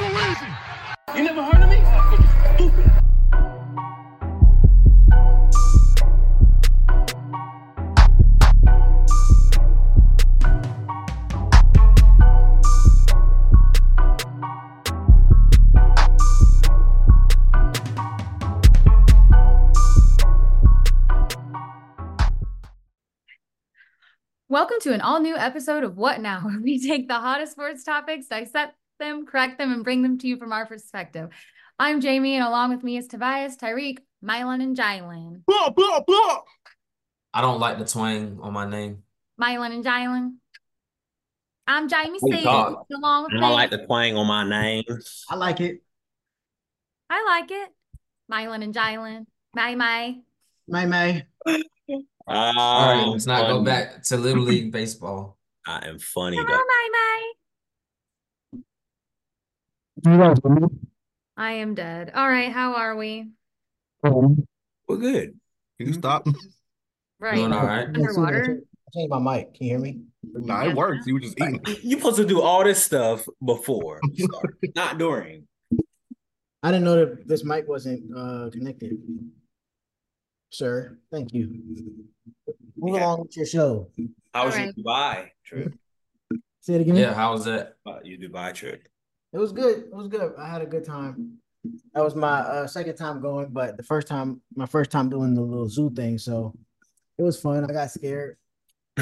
easy. You never heard of me? Stupid. Welcome to an all new episode of What Now, where we take the hottest sports topics, dissect them, correct them, and bring them to you from our perspective. I'm Jamie, and along with me is Tobias, Tyreek, Mylon, and Jylan. Blah, blah, blah. I don't like the twang on my name. Mylon and Jylan. I'm Jamie Hey, C. Along with I don't like the twang on my name. I like it. I like it. Mylon and Jylan. May May. May May. All right, let's not go back to Little League baseball. I am funny. Come on, May May. I am dead. All right, how are we? We're good. Can you stop? Right. Doing all right. Underwater. I changed my mic. Can you hear me? Nah, it works. You were just eating. You supposed to do all this stuff before, you start, not during. I didn't know that this mic wasn't uh connected. Sir, thank you. Move Yeah. along with your show. How was All your Dubai trip? Say it again. Yeah, how was that? Uh, your Dubai trip. It was good. It was good. I had a good time. That was my uh, second time going, but the first time, my first time doing the little zoo thing. So it was fun. I got scared.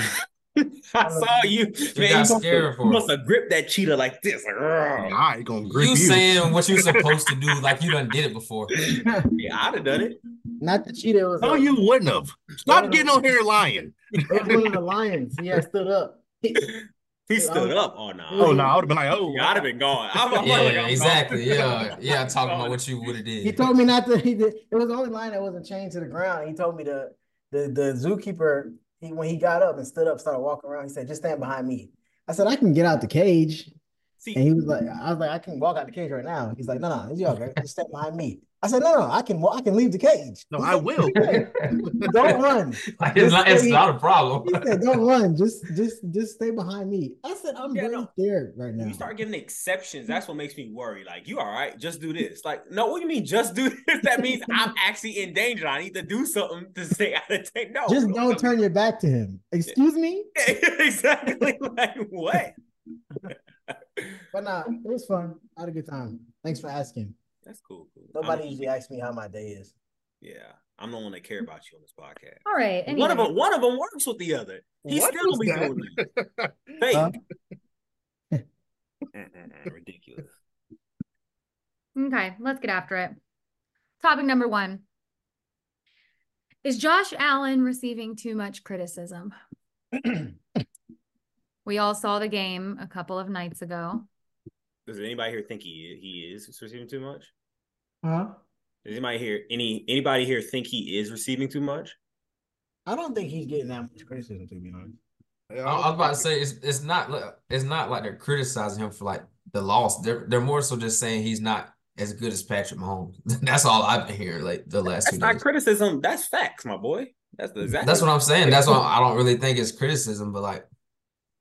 I saw you. You man, got must scared have, for you it. must have gripped that cheetah like this. Like. I ain't gonna grip You you. saying what you're supposed to do like you done did it before. yeah, I'd have done it. Not the cheetah. It was, No, a- you wouldn't have. Stop getting on here lying. it was one of the lions. He had stood up. He stood up. Oh no. Oh no, I would have been like, oh, Yeah, I'd have been gone. I'm, I'm like, Yeah, I'm gone. exactly. Yeah, yeah. I'm Talking about what you would have did. He told me not to. He did. It was the only line that wasn't chained to the ground. He told me the the the zookeeper. He when he got up and stood up, started walking around. He said, "Just stand behind me." I said, "I can get out the cage." See, And he was like, "I was like, I can walk out the cage right now." He's like, "No, no, it's you okay. Just stand behind me." I said, "No, no, I can. wa- I can leave the cage." No, He I said, will. Don't run. Like, it's not, it's not a problem. He said, "Don't run. Just, just, just stay behind me." I said, "I'm Yeah, very no. scared right now." You start giving exceptions, that's what makes me worry. Like, you all right? Just do this. Like, no, what do you mean just do this? That means I'm actually in danger. I need to do something to stay out of danger. No, Just don't turn your back to him. Excuse me. exactly. Like what? But nah, it was fun. I had a good time. Thanks for asking. That's cool. cool. Nobody I'm- usually asks me how my day is. Yeah, I'm the one that care about you on this podcast. All right. One of them, one of them works with the other. He's What still was be that? doing it. Fake. Huh? Ridiculous. Okay, let's get after it. Topic number one Is Josh Allen receiving too much criticism? we all saw the game a couple of nights ago. Does anybody here think he he is receiving too much? Huh? Does anybody here any anybody here think he is receiving too much? I don't think he's getting that much criticism, to be honest. I I was about to say it's it's not it's not like they're criticizing him for like the loss. They're they're more so just saying he's not as good as Patrick Mahomes. That's all I've been hearing like the last That's two not days. criticism. That's facts, my boy. That's the exact. That's what I'm saying. That's why I don't really think it's criticism, but like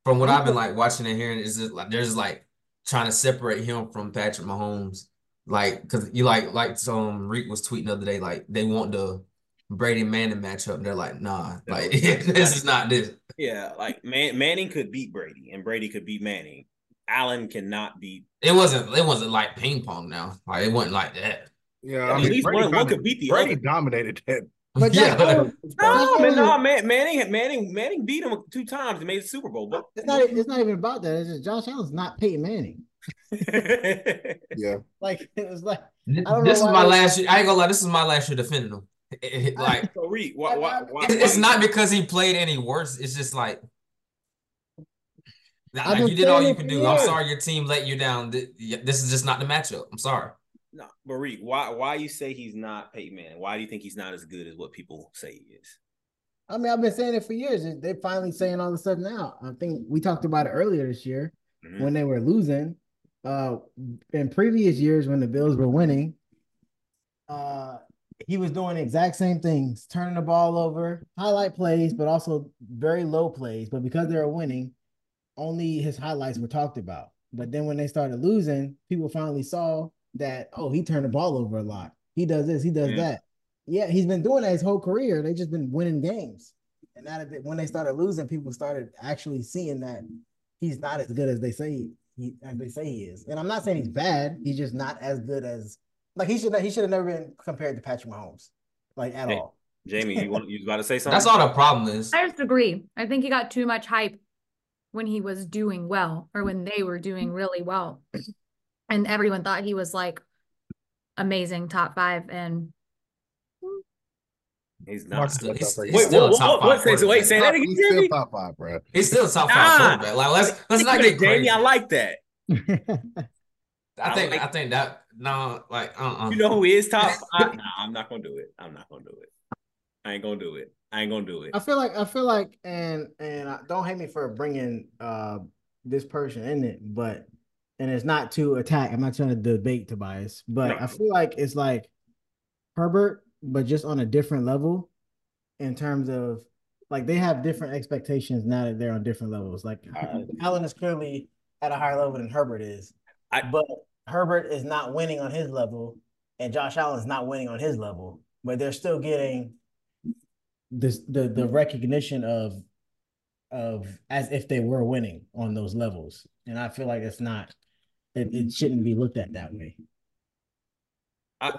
from what I've been like watching and hearing, is just like there's like trying to separate him from Patrick Mahomes. Like, cause you like like some um, Reek was tweeting the other day, like they want the Brady Manning matchup, and they're like, nah, like this is not this. Yeah, like Man- Manning could beat Brady, and Brady could beat Manning. Allen cannot beat. It wasn't it wasn't like ping pong now. Like it wasn't like that. Yeah, At I mean, least Brady one- one could beat the Brady other. dominated that. But Yeah. Josh No, man, no, man, Manning, Manning, Manning beat him two times and made the Super Bowl. But It's not. It's not even about that. It's just Josh Allen's not Peyton Manning. Yeah, Like it was like This don't know is my last year. I ain't gonna lie, this is my last year defending him. It- it- like so Reed, why, why, why, it's why- not because he played any worse. It's just like Nah, like you did all you could for do. I'm sorry your team let you down. Yeah, This is just not the matchup. I'm sorry. No, Reed, why, why you say he's not Peyton Manning? Why do you think he's not as good as what people say he is? I mean, I've been saying it for years. They're finally saying all of a sudden now. I think we talked about it earlier this year Mhm. when they were losing. Uh, in previous years when the Bills were winning, uh, he was doing exact same things, turning the ball over, highlight plays, but also very low plays. But because they were winning, only his highlights were talked about. But then when they started losing, people finally saw that oh, he turned the ball over a lot. He does this, he does Yeah. that. Yeah, he's been doing that his whole career. They just been winning games. And now that when they started losing, people started actually seeing that he's not as good as they say he as they say he is. And I'm not saying he's bad. He's just not as good as like he should he should have never been compared to Patrick Mahomes, like at Hey. all. Jamie, you want you was about to say something? That's all the problem is. I just agree. I think he got too much hype when he was doing well or when they were doing really well. And everyone thought he was like amazing top five. And He's Mark, not. Still- he's, Wait, he's Wait, still what, top what, what, five say, wait, say that again, He's still top five, bro. He's still top five Nah. quarterback. Like let's let's not get Jamie, crazy. I like that. I think like- I think that no, like uh uh You know who is top? I, nah, I'm not gonna do it. I'm not gonna do it. I ain't gonna do it. I ain't gonna do it. I feel like I feel like and and I, don't hate me for bringing uh this person in it, but and it's not to attack. I'm not trying to debate Tobias, but No. I feel like it's like Herbert, but just on a different level in terms of like they have different expectations now that they're on different levels. Like Alright. Allen is clearly at a higher level than Herbert is, I- but Herbert is not winning on his level, and Josh Allen is not winning on his level, but they're still getting this the the recognition of of as if they were winning on those levels. And I feel like it's not it, it shouldn't be looked at that way. I,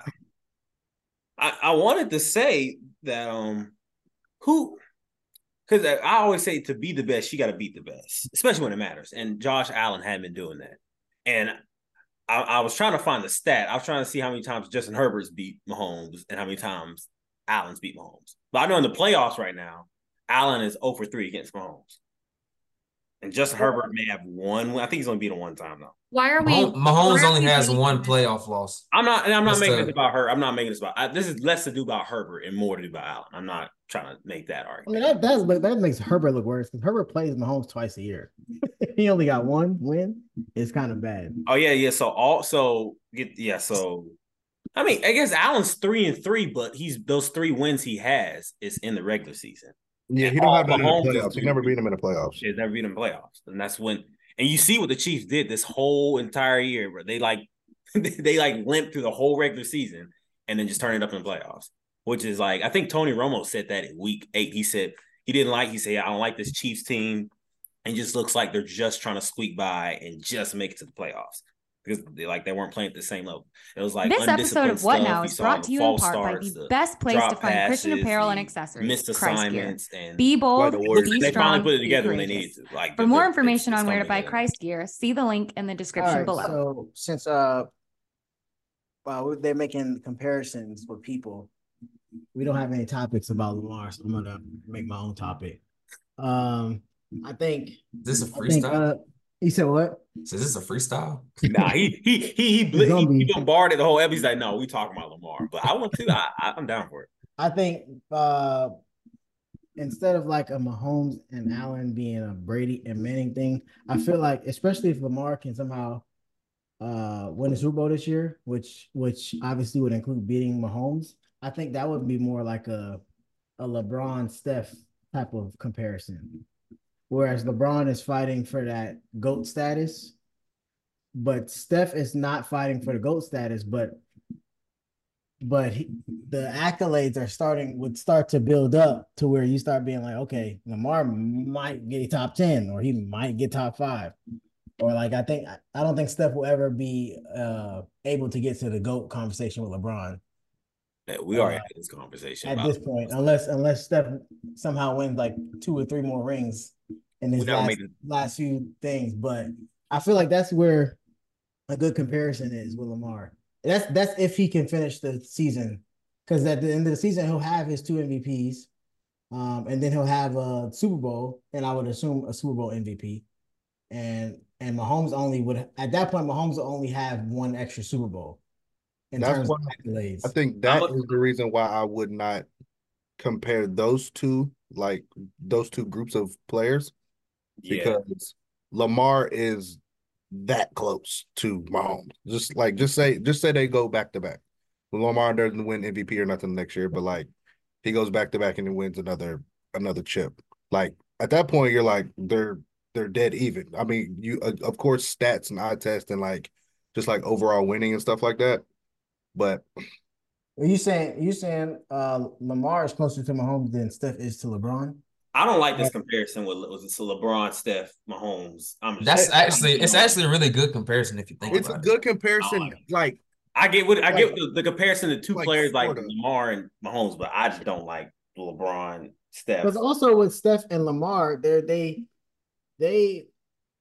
I I wanted to say that um who because I always say to be the best, you got to beat the best, especially when it matters. And Josh Allen hadn't been doing that. And I, I was trying to find the stat. I was trying to see how many times Justin Herbert's beat Mahomes and how many times Allen's beat Mahomes. But I know in the playoffs right now, Allen is 0 for 3 against Mahomes. And Justin Herbert may have one. I think he's only beat him one time though. why are we? Mahomes, are only we has beating one playoff loss. I'm not, and I'm not That's making the- this about her. I'm not making this about. I, this is less to do about Herbert and more to do about Allen. I'm not trying to make that argument. I mean that that's but that makes Herbert look worse because Herbert plays Mahomes twice a year. he only got one win. It's kind of bad. Oh yeah, yeah. So also get yeah. So I mean, I guess Allen's three and three, but he's those three wins he has is in the regular season. Yeah, he don't have that in the playoffs. He never beat him in the playoffs. He's never beat him in playoffs, and that's when. And you see what the Chiefs did this whole entire year, where they like they like limped through the whole regular season and then just turn it up in the playoffs. Which is like I think Tony Romo said that in week eight. He said he didn't like. He said I don't like this Chiefs team. And just looks like they're just trying to squeak by and just make it to the playoffs because they like they weren't playing at the same level. It was like This episode of undisciplined What stuff. Now is brought to you in false part by starts, the best place to find Christian apparel and accessories. missed Christ Gear. assignments and Be bold, Like the be they strong, finally put it together when they courageous. needed to. Like For the- more information on where to buy together. Christ gear, see the link in the description right, below. so since uh, uh, they're making comparisons with people, we don't have any topics about Lamar, so I'm gonna make my own topic. Um, I think. Is this a I think. freestyle? You said what? So is this a freestyle? Nah, he he he he, bl- he, he bombarded the whole episode. He's like, no, we talking about Lamar, but I want to. I, I I'm down for it. I think uh instead of like a Mahomes and Allen being a Brady and Manning thing, I feel like especially if Lamar can somehow uh win the Super Bowl this year, which which obviously would include beating Mahomes, I think that would be more like a a LeBron Steph type of comparison. Whereas LeBron is fighting for that GOAT status, but Steph is not fighting for the GOAT status, but but he, the accolades are starting would start to build up to where you start being like, okay, Lamar might get top 10 or he might get top five. Or like I think I don't think Steph will ever be uh able to get to the GOAT conversation with LeBron Yeah, we already Uh, had this conversation at this point, unless unless Steph somehow wins like two or three more rings in his last, last few things. But I feel like that's where a good comparison is with Lamar. That's that's if he can finish the season, because at the end of the season he'll have his two MVPs, um, and then he'll have a Super Bowl, and I would assume a Super Bowl MVP, and and Mahomes only would at that point Mahomes will only have one extra Super Bowl in That's terms why of accolades. I think that I'm a- is the reason why I would not compare those two, like those two groups of players, Yeah, because Lamar is that close to Mahomes. Just like just say just say they go back to back. Lamar doesn't win MVP or nothing next year, but like he goes back to back and he wins another another chip. Like at that point, you're like they're they're dead even. I mean, you uh, of course stats and eye test and like just like overall winning and stuff like that. But Are you saying you saying uh Lamar is closer to Mahomes than Steph is to LeBron? I don't like this comparison with was it LeBron, Steph, Mahomes. I'm just, That's actually it's actually a really good comparison if you think it's a about it. good comparison. Oh. Like I get what I get Like- the, the comparison to two like players like. Lamar and Mahomes, but I just don't like LeBron, Steph. Because also with Steph and Lamar, they're they they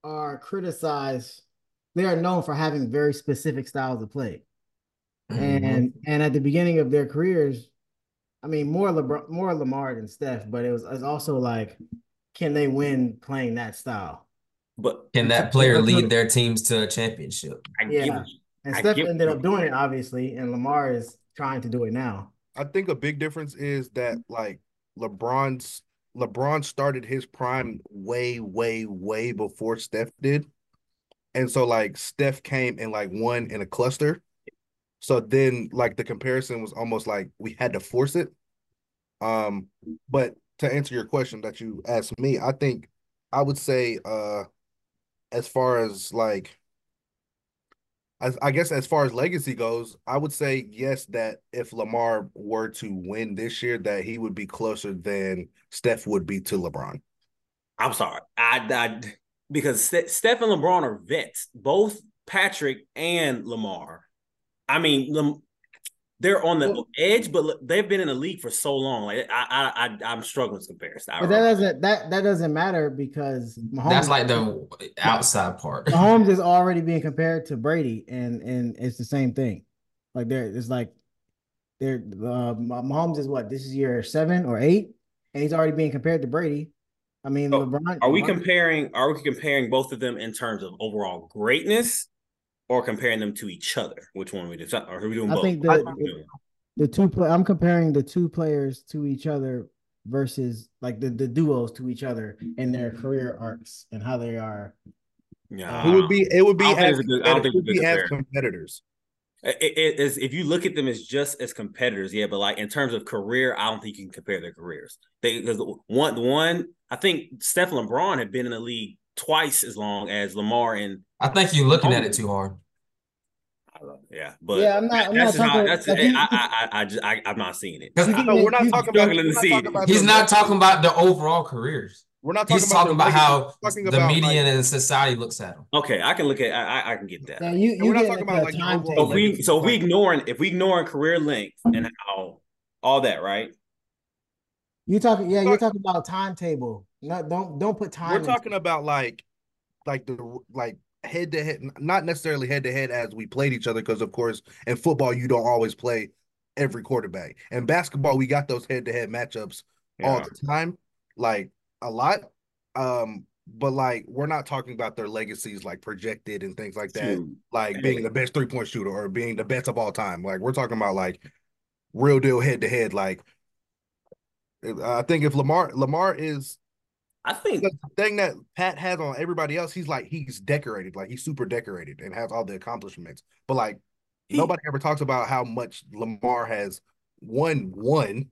are criticized. They are known for having very specific styles of play. Mhm. And and at the beginning of their careers, I mean more LeBron, more Lamar than Steph, but it was it's also like, can they win playing that style? But Can that player lead their teams to a championship? I Yeah. get And I Steph get- ended up doing it, obviously, and Lamar is trying to do it now. I think a big difference is that like LeBron's LeBron started his prime way, way, way before Steph did. And so like Steph came and like won in a cluster. So then like the comparison was almost like we had to force it. Um, but to answer your question that you asked me, I think I would say uh as far as like as I guess as far as legacy goes, I would say yes that if Lamar were to win this year, that he would be closer than Steph would be to LeBron. I'm sorry. I, I because Steph and LeBron are vets, both Patrick and Lamar. I mean, they're on the Well- edge, but they've been in the league for so long. Like I, I, I I'm struggling with comparison. I But that doesn't that that doesn't matter because Mahomes, That's like the outside part. Mahomes is already being compared to Brady, and and it's the same thing. Like there, it's like there. Uh, Mahomes is what this is year seven or eight, and he's already being compared to Brady. I mean, So, LeBron. Are we LeBron- comparing? Are we comparing both of them in terms of overall greatness, or comparing them to each other? Which one we do? Or are we doing I both? think the- are we doing? the two play. I'm comparing the two players to each other versus like the the duos to each other in their career arcs and how they are. yeah, It would be it would be I don't think as good- I don't it think would be as competitors. It, it is if you look at them as just as competitors, yeah, but like in terms of career, I don't think you can compare their careers. They because one one, I think Steph and LeBron have been in the league twice as long as Lamar and I think you're looking at it too hard. I don't know, yeah, but Yeah, I'm not- I'm that's not just talking- that's like, I, you- I, I, I just I, I'm not seeing it. 'Cause You I- can No, we're not talking about struggling we're not talking it. about He's not talking about the overall careers. We're not talking He's about talking about how talking the about, media like- and society looks at him. Okay, I can look at I I, I can get that. Now you, you we're not talking about, like, the timetable. overall So if we so if we ignoring if we ignoring career length and how all that right, You talking? Yeah, you're talking about timetable. No, don't don't put time. We're talking about like, like the like head to head, not necessarily head to head as we played each other, because of course in football you don't always play every quarterback. In basketball, we got those head to head matchups all the time, like a lot. Um, but like we're not talking about their legacies like projected and things like that, Dude, like Hey. being the best three point shooter or being the best of all time. Like we're talking about like real deal head to head. Like I think if Lamar Lamar is I think the thing that Pat has on everybody else, he's like he's decorated, like he's super decorated and has all the accomplishments. But like He- nobody ever talks about how much Lamar has won one.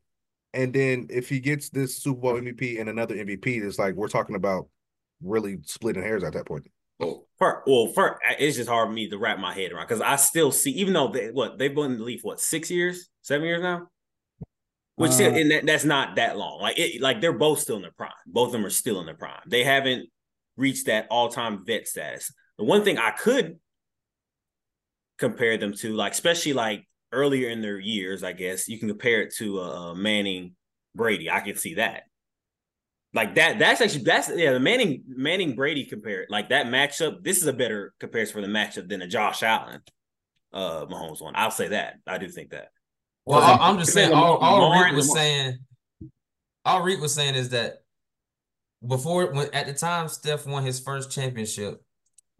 And then if he gets this Super Bowl MVP and another MVP, it's like we're talking about really splitting hairs at that point. Well, for, well, for it's just hard for me to wrap my head around because I still see, even though they what they've been in the league what six years, seven years now, which still, Uh, and that, that's not that long. Like it, like they're both still in their prime. Both of them are still in their prime. They haven't reached that all time vet status. The one thing I could compare them to, like especially like earlier in their years, I guess you can compare it to uh, Manning, Brady. I can see that. Like that, that's actually that's yeah, the Manning Manning Brady compare like that matchup. This is a better comparison for the matchup than a Josh Allen uh Mahomes one. I'll say that. I do think that. Well, I- I'm just saying. All, all Lamar Reed was Lamar- saying, all Reed was saying is that before, when at the time Steph won his first championship,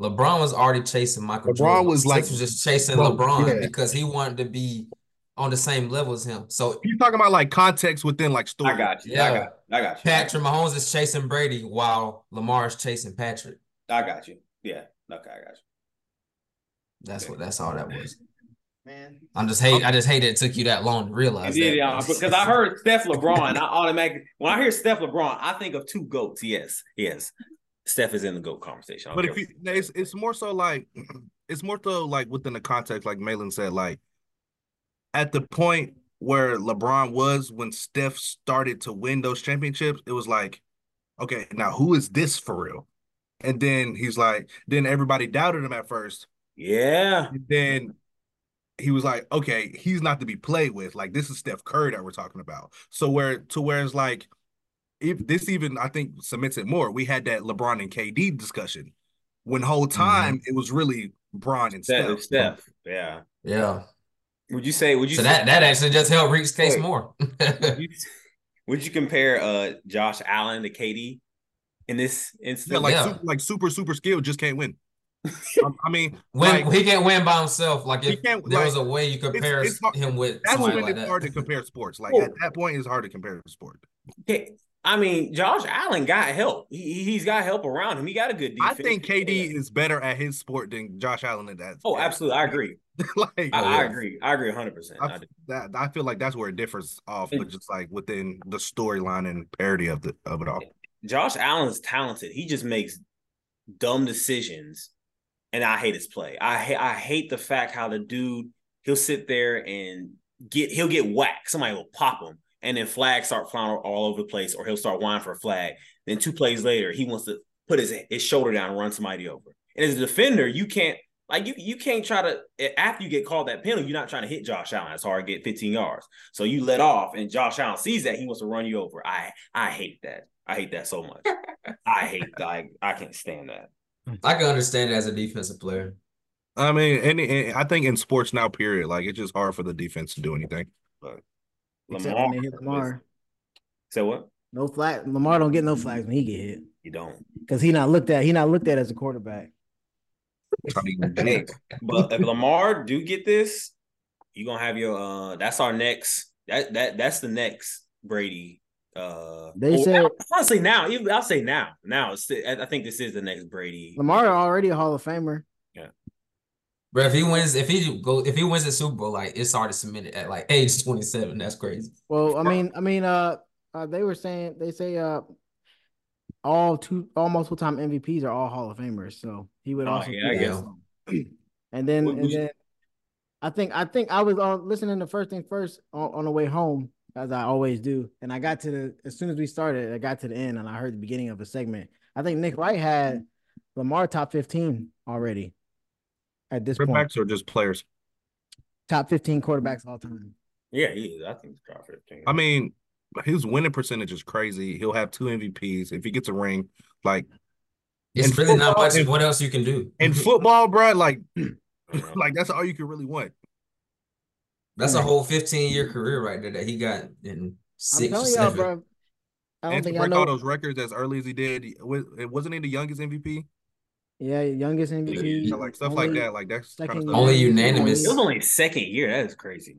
LeBron was already chasing Michael LeBron Jordan. was Steph like- was just chasing Bro, LeBron yeah. because he wanted to be on the same level as him. So You're talking about like context within like story. I got you. I Yeah. got you. I got you. Patrick Mahomes is chasing Brady while Lamar is chasing Patrick. I got you. Yeah. Okay, I got you. That's what. That's all that was. Man. I'm just hate. I just hate it took you that long to realize Yeah, that. yeah, because I heard Steph LeBron. I automatically when I hear Steph LeBron, I think of two goats. Yes, yes. Steph is in the GOAT conversation. But if you, it's it's more so like it's more so like within the context, like Malin said, like at the point where LeBron was when Steph started to win those championships, it was like, okay, now who is this for real? And then he's like, then everybody doubted him at first. Yeah. And then he was like, okay, he's not to be played with. Like this is Steph Curry that we're talking about. So where to where it's like, if this even I think cements it more. We had that LeBron and KD discussion when whole time it was really Bron and Steph. Steph. Steph. Yeah. Yeah. Would you say? Would you So say, that that actually just helped Reek's case Wait. more. would you, would you compare uh Josh Allen to KD in this instance? Yeah, like Yeah. super, like super super skilled just can't win. Um, I mean, when like, he can't win by himself, like if can't, there like, was a way you compare it's hard- him with that's somebody when like it's that. hard to compare sports. Like Oh. at that point, it's hard to compare sport. Okay, I mean, Josh Allen got help. He he's got help around him. He got a good defense. I think KD is better at his sport than Josh Allen at that. Oh, absolutely. I agree. like I, I agree. I agree 100. percent I, that, I feel like that's where it differs off, but just like within the storyline and parody of the of it all. Josh Allen's talented. He just makes dumb decisions, and I hate his play. I hate I hate the fact how the dude he'll sit there and get he'll get whacked. Somebody will pop him, and then flags start flying all over the place, or he'll start whining for a flag. Then two plays later, he wants to put his his shoulder down and run somebody over. And as a defender, you can't like you you can't try to after you get called that penalty, you're not trying to hit Josh Allen. It's hard to get 15 yards. So you let off, and Josh Allen sees that he wants to run you over. I I hate that. I hate that so much. I hate that. I, I can't stand that. I can understand it as a defensive player. I mean, any, any- I think in sports now, period, like it's just hard for the defense to do anything. Except when they hit Lamar. So what? No flag. Lamar don't get no flags when he get hit You don't. because he not looked at. He not looked at as a quarterback. Hey, but if Lamar do get this, you gonna have your uh that's our next that that that's the next Brady. Uh They or- said- honestly now, even I'll say now. Now I I think this is the next Brady. Lamar already a Hall of Famer. Yeah, but if he wins, if he go, if he wins the Super Bowl, like it's already submitted at like age twenty seven. That's crazy. Well, I mean, I mean, uh, uh, they were saying they say uh, all two, all multiple time MVPs are all Hall of Famers. So he would Oh, also. yeah, I be guess. that. And then, Would- and would you- then, I think I think I was on listening to first thing first on, on the way home as I always do, and I got to the as soon as we started, I got to the end and I heard the beginning of a segment. I think Nick Wright had Lamar top fifteen already at this point. quarterbacks or just players. Top fifteen quarterbacks all time. Yeah, he is. I think it's top 15. I mean, his winning percentage is crazy. He'll have two MVPs if he gets a ring. Like It's In really not much. in- what else you can do? in football, bro, like like that's all you can really want. That's a whole fifteen year career right there that he got in I'm six or telling y'all, seven. bro. I don't and to think I break all those records as early as he did, he- wa- wasn't he the youngest MVP? Yeah, youngest MVP. So, like stuff like that, like that's kind of second stuff. Only year, unanimous. it was only second year. That is crazy.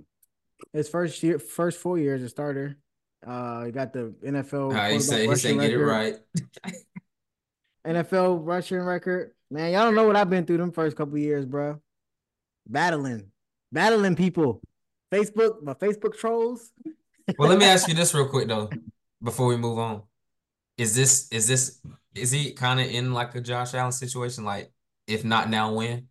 His first year, first four years as starter. Uh, he got the NFL. How he quarterback say he rushing get it record. right. NFL rushing record. Man, y'all don't know what I've been through them first couple years, bro. Battling, battling people. Facebook, my Facebook trolls. Well, let me ask you this real quick though, before we move on. Is this is this is he kind of in like a Josh Allen situation? Like, if not now, when?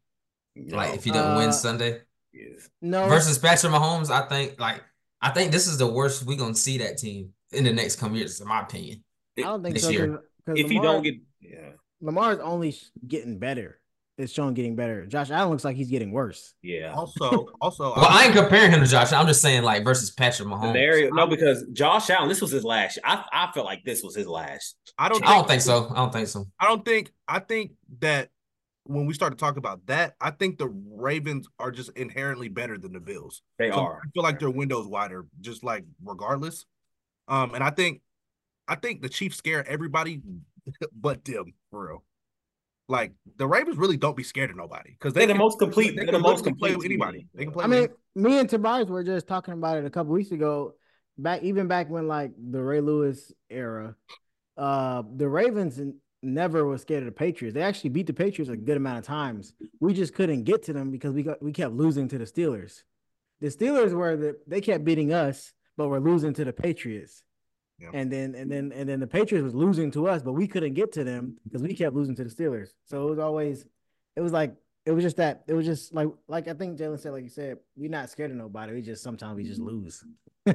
Like, if he doesn't Uh, win Sunday Yes. No, versus Patrick Mahomes, I think like I think this is the worst we're gonna see that team in the next coming years, in my opinion. I don't think this so. year. Because If you don't get yeah. Lamar's only getting better. It's shown getting better. Josh Allen looks like he's getting worse. Yeah. Also, also, Well, I ain't comparing him to Josh. I'm just saying like versus Patrick Mahomes. Scenario, no, because Josh Allen, this was his last. I I felt like this was his last. I don't. I don't think so. I don't think so. I don't think. I think that when we start to talk about that, I think the Ravens are just inherently better than the Bills. They So are. I feel like their windows wider, just like regardless. Um, and I think, I think the Chiefs scare everybody, but them for real. Like the Ravens really don't be scared of nobody because They're they the most complete. They They're the can most complete with anybody. They can play. I with mean, me and Tobias were just talking about it a couple weeks ago. Back even back when like the Ray Lewis era, uh, the Ravens never was scared of the Patriots. They actually beat the Patriots a good amount of times. We just couldn't get to them because we got we kept losing to the Steelers. The Steelers were the they kept beating us, but we're losing to the Patriots. Yeah. And then and then and then the Patriots was losing to us, but we couldn't get to them because we kept losing to the Steelers. So it was always, it was like it was just that it was just like like I think Jalen said, like you said, we're not scared of nobody. We just sometimes we just lose. I,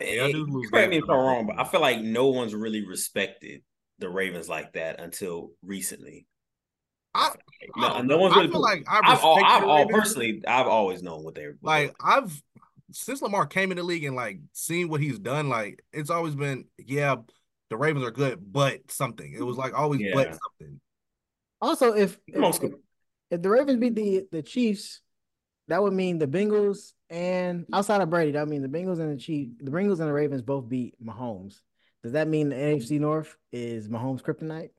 Yeah, I do it- lose correct me if I'm wrong, but I feel like no one's really respected the Ravens like that until recently. I, I No, don't no know. one's I really feel put- like I I've, all, I've the all Ravens. personally, I've always known what they're like I've since Lamar came in the league and like seeing what he's done, like it's always been, yeah, the Ravens are good, but something. It was like always but something. Also, if if, if if the Ravens beat the the Chiefs, that would mean the Bengals and outside of Brady, that would mean the Bengals and the Chiefs, the Bengals and the Ravens both beat Mahomes. Does that mean the NFC North is Mahomes' kryptonite?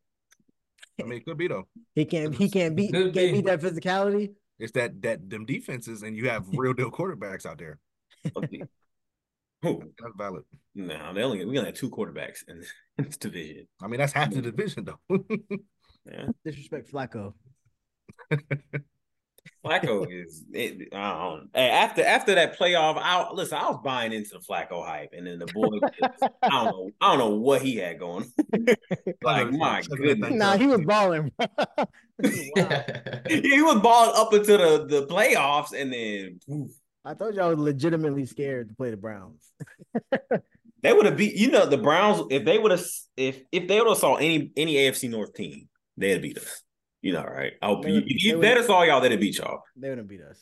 I mean, it could be though. He can't he can't beat he can't beat that physicality. It's that that them defenses and you have real deal quarterbacks out there. Who? That's valid. No, they only we only have two quarterbacks in, in this division. I mean, that's half the mm. division though. Yeah, Disrespect Flacco. Flacco is. It, I don't. Hey, after after that playoff, I listen. I was buying into the Flacco hype, and then the boy. just- I don't know. I don't know what he had going. like my Check goodness. thing Nah, he was balling. bro. wow. he was balling up into the, the playoffs, and then oof, I told you I was legitimately scared to play the Browns. they would have beat. You know, the Browns. If they would have, if if they would have saw any any AFC North team, they'd have beat us. You know, right? I hope you, would- if would- they'd have saw y'all, they'd have beat y'all. They wouldn't beat us.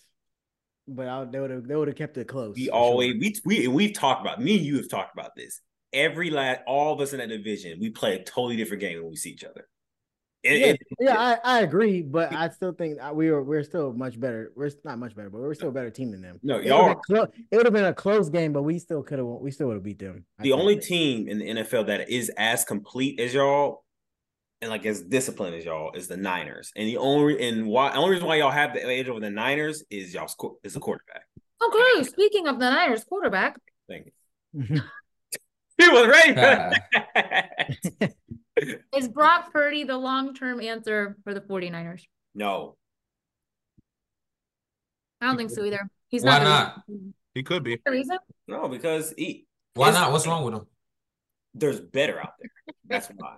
But I, they would have they would have kept it close. We always sure. we we we've talked about me and you have talked about this. Every last all of us in that division, we play a totally different game when we see each other. It- yeah, it- yeah, I, I agree, but I still think we were we're still much better. We're not much better, but we're still a better team than them. no, It y'all would have been, clo- it would have been a close game, but we still could have we still would have beat them. I the think. only team in the NFL that is as complete as y'all and like as disciplined as y'all is the Niners. And the only and why only reason why y'all have the edge over the Niners is y'all is the quarterback. Okay, speaking of the Niners quarterback, Thank you. He was ready for that. is Brock Purdy the long-term answer for the 49ers? no. I don't think so either. He's not. Why not. not? He could be. The reason? No, because he Why his- not? What's wrong with him? There's better out there. That's why.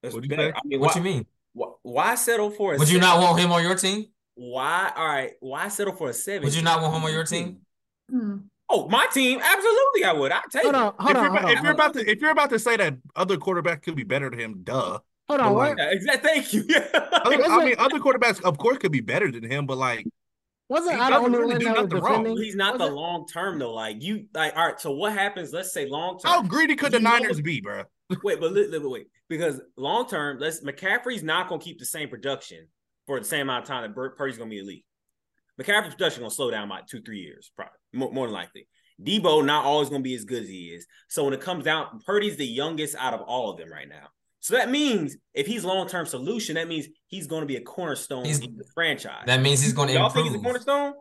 There's What'd you better. I mean, What why, you mean? Why, why settle for a Would you seven- not want him on your team? Why? All right. Why settle for a seven? Would you not want him on your team? Hmm. Oh, my team. Absolutely, I would. I'd take hold it. on, hold if on, you're, hold about, on, if you're hold on. about to if you're about to say that other quarterback could be better than him, duh. Hold on, But, what? like, Yeah, exactly. Thank you. Other, I mean, other quarterbacks, of course, could be better than him, but like, Wasn't he I the doesn't only really do nothing wrong. defending? He's not the Wasn't- long term though. Like you, like all right. So what happens? Let's say long term. how greedy could the You know- Niners be, bro? Wait, but wait, wait, wait, because long term, let's McCaffrey's not going to keep the same production for the same amount of time that Bur- Purdy's going to be elite. McCaffrey's production going to slow down by two, three years, probably more, more than likely. Deebo not always going to be as good as he is. So when it comes down, Purdy's the youngest out of all of them right now. So that means if he's long term solution, that means he's going to be a cornerstone He's- in the franchise. That means he's going to Y'all think he's a cornerstone?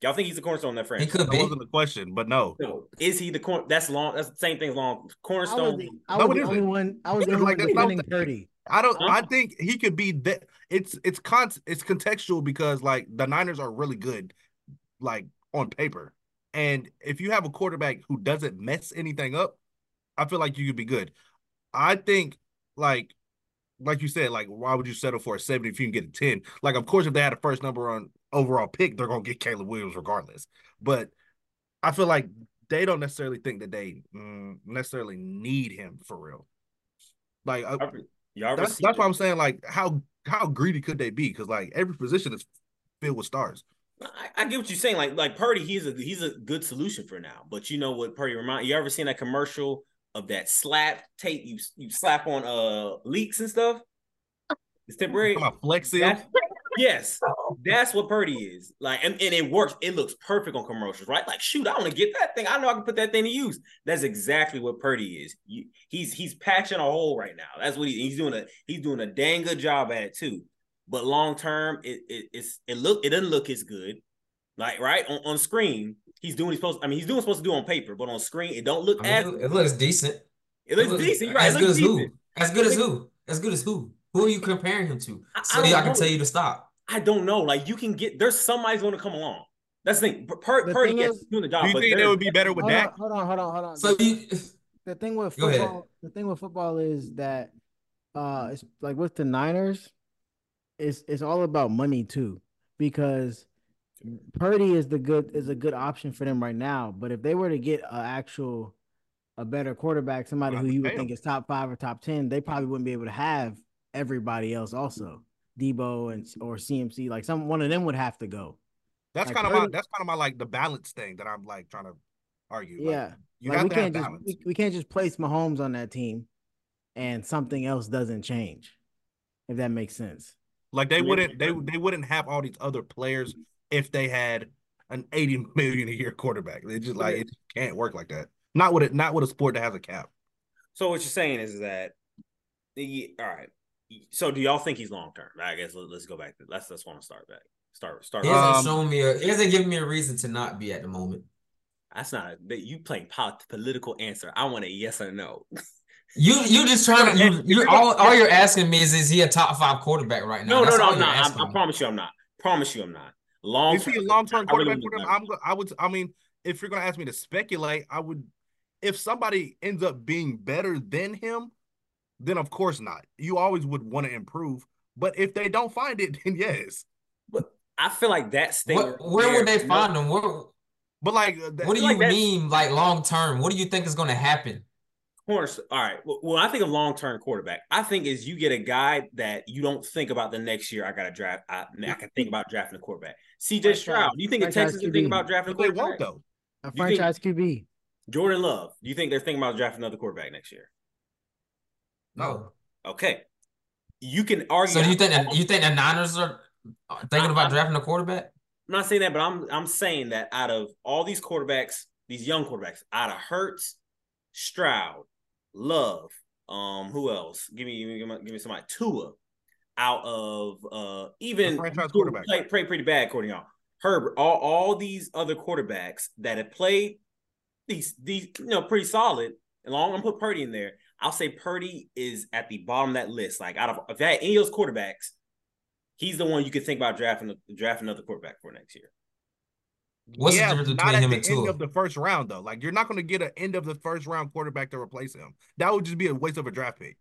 Y'all think he's a cornerstone in that He franchise? could That wasn't the question, but no. No. Is he the corner? That's long. That's the same thing as long I was cornerstone. the, I was it the only one. I was the only like one that's not defending the- Purdy. I don't. I think he could be that. It's it's con. It's contextual because like the Niners are really good, like on paper. And if you have a quarterback who doesn't mess anything up, I feel like you could be good. I think like like you said, like why would you settle for a seventy if you can get a ten? Like of course if they had a first number on overall pick, they're gonna get Caleb Williams regardless. But I feel like they don't necessarily think that they mm, necessarily need him for real. Like uh, Y'all that's that's why I'm saying like how how greedy could they be? Because like every position is filled with stars. I, I get what you're saying. Like like Purdy, he's a he's a good solution for now. But you know what Purdy remind you ever seen that commercial of that slap tape you you slap on uh leaks and stuff? It's temporary. Flex seal. That's- yes, that's what Purdy is. Like, and, and it works. It looks perfect on commercials, right? Like, shoot, I want to get that thing. I know I can put that thing to use. That's exactly what Purdy is. You, he's he's patching a hole right now. That's what he, he's doing. A he's doing a dang good job at it too. But long term, it, it it's it look it doesn't look as good. Like right on, on screen, he's doing he's supposed. I mean, he's doing supposed to do on paper, but on screen, it don't look I as. mean, it, it looks decent. It looks looks- decent, right? As good as who? As good as who? As good as who? Who are you comparing him to? I- I So don't I can know. tell you to stop. I don't know. Like you can get there's somebody's going to come along. That's the thing. Pur- Pur- The Purdy thing yes, is- doing the job. Do you think they would be better with Hold Dak? on, hold on, hold on, hold on. So you the thing with football, the thing with football is that uh it's like with the Niners, it's it's all about money too. Because Purdy is the good is a good option for them right now. But if they were to get an actual a better quarterback, somebody We'll who you would think is top five or top ten, they probably wouldn't be able to have everybody else also. Deebo and or CMC, like some one of them would have to go. That's Like kind of my that's kind of my like the balance thing that I'm like trying to argue. Like, Yeah. you like have we to can't just balance. we, we can't just place Mahomes on that team and something else doesn't change. If that makes sense. Like they wouldn't they they wouldn't have all these other players if they had an 80 million a year quarterback. They just like it can't work like that. Not with it, not with a sport that has a cap. So what you're saying is that, the, all right. So do y'all think he's long term? I guess let, us go back. To, let's let's want to start back. Start start. He hasn't Um, shown me a he hasn't given me a reason to not be at the moment. That's not that you playing polit- political answer. I want a yes or no. You you just trying to you you all all you're asking me is is he a top five quarterback right now? No, no, That's no, all I'm not. asking I, I promise you, I'm not. Promise you, I'm not. Long. Is he a long term I really quarterback for them? I'm I would I mean, if you're gonna ask me to speculate, I would if somebody ends up being better than him, then of course not. You always would want to improve. But if they don't find it, then yes. But I feel like that statement. Where would they find them? Where, But like uh, that- what do you that- mean like long term? What do you think is going to happen? Corner. All right. Well, when I think of long term quarterback, I think is you get a guy that you don't think about the next year. I got to draft. I, I can think about drafting a quarterback. CJ Franchise- Stroud. Do you think the franchise Texans are thinking about drafting a but they won't though. A franchise QB. Jordan Love. Do you think they're thinking about drafting another quarterback next year? No. Okay. You can argue. So do you think that you think the Niners are are thinking about drafting a quarterback? I'm not saying that, but I'm I'm saying that out of all these quarterbacks, these young quarterbacks, out of Hurts, Stroud, Love, um, who else? Give me give me, give me somebody. Tua, out of uh even A franchise quarterback. played, played pretty bad according to y'all. Herbert, all all these other quarterbacks that have played these these you know pretty solid. And long I'm put Purdy in there. I'll say Purdy is at the bottom of that list. Like out of if that any of those quarterbacks, he's the one you could think about drafting drafting another quarterback for next year. What's the yeah, difference not between at him the and end Tua? of the first round though. Like you're not going to get an end of the first round quarterback to replace him. That would just be a waste of a draft pick.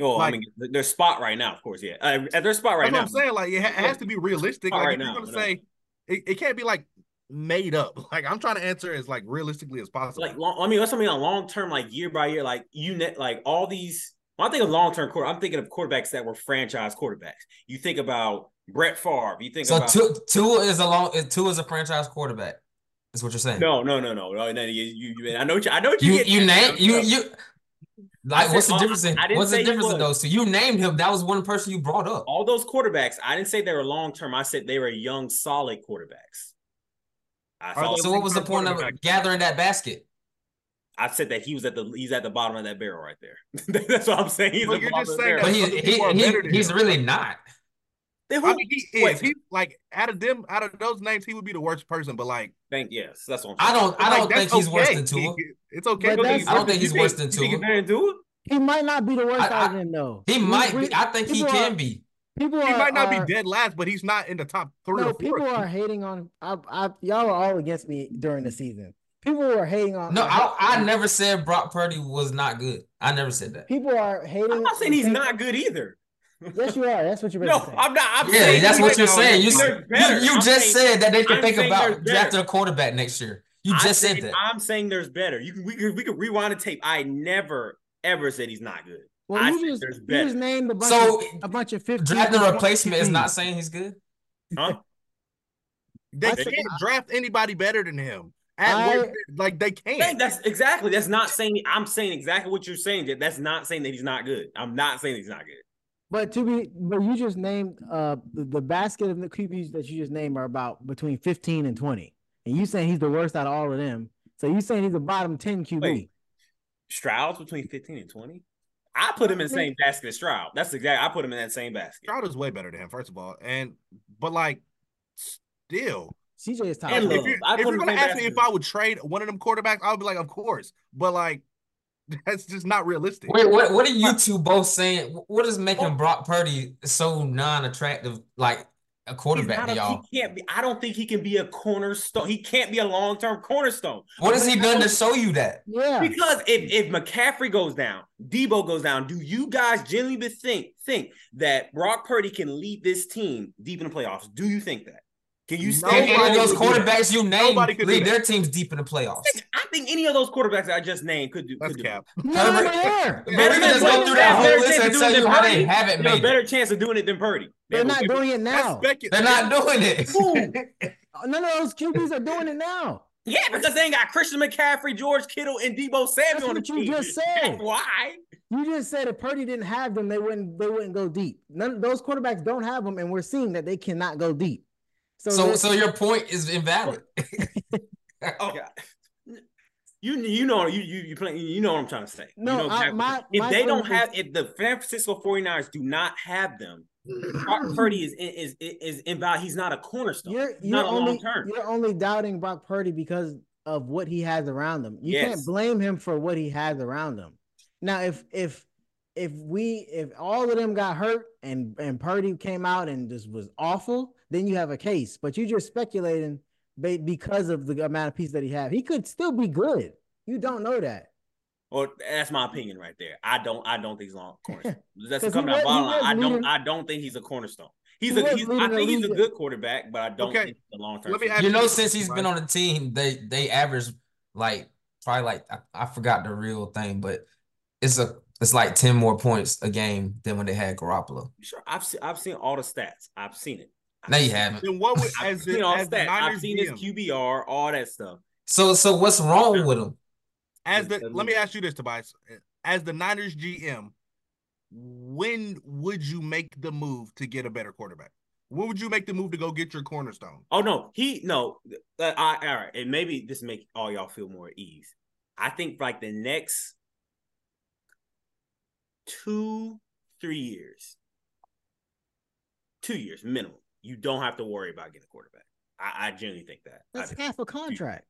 Oh, I mean, their spot right now, of course, yeah. Uh, at their spot right That's now. what I'm saying. Like it, ha- it has to be realistic. Not Like right if you're going to say it, it can't be like made up. Like I'm trying to answer as like realistically as possible. Like, long, I mean, what's something on long term, like year by year, like you net, like all these. When I think of long term quarter, I'm thinking of quarterbacks that were franchise quarterbacks. You think about Brett Favre. You think So about Tua, Tua is a long Tua is a franchise quarterback. That's what you're saying. no, no, no, no, no. no you, you, you- I know, what you, I know what you, You get you name you you like said- what's the oh, difference in I didn't what's the difference in those two? You named him. That was one person you brought up. all those quarterbacks. I didn't say they were long term. I said they were young, solid quarterbacks. I, saw, they- So what was the point of gathering that basket? I said that he was at the he's at the bottom of that barrel right there. That's what I'm saying. He's But you're just saying barrel. But he, he, he- he's him. really not. Then I who- mean, he Wait. is. He like out of them, out of those names, he would be the worst person. But like, Think yes, that's what I'm I don't I like, don't think that's he's worse than Tua. It's okay. But but that's- he's I don't think he's worse than You think Tua. better than Tua? He might not be the worst I- out of them though. He We- might we- be. I think he people can be. People He are, might not are- be dead last, but he's not in the top three No, or four. people are hating on. I, I, y'all are all against me during the season. People are hating on. No, I, I never said Brock Purdy was not good. I never said that. People are hating. I'm not saying he's think- not good either. Yes, you are. That's what you're No, saying. I'm not. I'm Yeah, that's what you're no, saying. You, you, you just saying- said that they could I'm think about there's better. drafting a quarterback next year. You I just said said- that. I'm saying there's better. You can we could we could rewind the tape. I never ever said he's not good. Well, I you said just there's you better. just named a bunch So of a bunch of 15 drafting a replacement is not saying he's good. Huh? They I can't think- draft anybody better than him. At I- worst, like they can't. that's exactly. That's not saying. I'm saying exactly what you're saying. That that's not saying that he's not good. I'm not saying he's not good. But to be, but you just named uh the, the basket of the QBs that you just named are about between 15 and 20, and you saying he's the worst out of all of them. So you saying he's a bottom 10 QB? Wait. Stroud's between 15 and 20. I put him in the same basket as Stroud. That's exactly. I put him in that same basket. Stroud is way better than him, first of all. And but like still. CJ is top. And If, you, I if put you're gonna ask me if I would trade one of them quarterbacks, I would be like, of course. But like that's just not realistic. Wait, what what are you two both saying? What is making Brock Purdy so non-attractive? Like a quarterback a- y'all. He can't be. I don't think he can be a cornerstone. He can't be a long term cornerstone. What has he done to show you that? Yeah. Because if, if McCaffrey goes down, Deebo goes down, do you guys genuinely think think that Brock Purdy can lead this team deep in the playoffs? Do you think that? Can you And stand any of those could do that. quarterbacks you named Nobody could do lead their teams deep in the playoffs. I think any of those quarterbacks that I just named could do. That's could do. cap. None Herbert- of them we can just go through that They have a whole list and tell you it how than they haven't They have made a it. better chance of doing it than Purdy. They They're not doing it now. They're not doing it. Who? None of those QBs are doing it now. Yeah, because they ain't got Christian McCaffrey, George Kittle, and Deebo That's Samuel on the what you team. just said. That's why. You just said if Purdy didn't have them, they wouldn't they wouldn't go deep. None those quarterbacks don't have them, and we're seeing that they cannot go deep. So, So, there's- so your point is invalid. Oh. Okay. You you know you you you play, you know what I'm trying to say. You No, know I- my- if my they don't point is- have if the San Francisco 49ers do not have them, Brock Purdy is is is, is invalid. He's not a cornerstone. you're you're not a only long term. you're only doubting Brock Purdy because of what he has around him. You Yes. can't blame him for what he has around him. Now, if if if we if all of them got hurt and and Purdy came out and just was awful, then you have a case. But you're just speculating ba- because of the amount of pieces that he have. He could still be good. You don't know that. Or that's my opinion right there. I don't I don't think he's long cornerstone. That's 'Cause come he down was- bottom line. was I don't leading- I don't think he's a cornerstone. He's He a he's, I think he's a good quarterback, but I don't Okay. think he's a long term. Let me ask You know, since he's been on the team, they they average like probably like I, I forgot the real thing, but it's a it's like 10 more points a game than when they had Garoppolo. Sure, I've seen I've seen all the stats. I've seen it. No, you haven't. Then what would I've as seen the, all as the the stats. I've Niners seen his QBR, all that stuff. So so what's wrong with him? as the the let me ask you this, Tobias. As the Niners GM, when would you make the move to get a better quarterback? When would you make the move to go get your cornerstone? Oh no, he no. Uh, I, all right, and maybe this make all y'all feel more at ease. I think like the next two, three years, two years minimum, you don't have to worry about getting a quarterback. I, I genuinely think that. I That's think half a contract.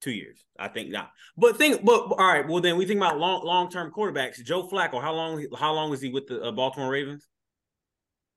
two years. I think not. But think, but all right. Well, then we think about long long term quarterbacks. Joe Flacco. How long? How long was he with the uh, Baltimore Ravens?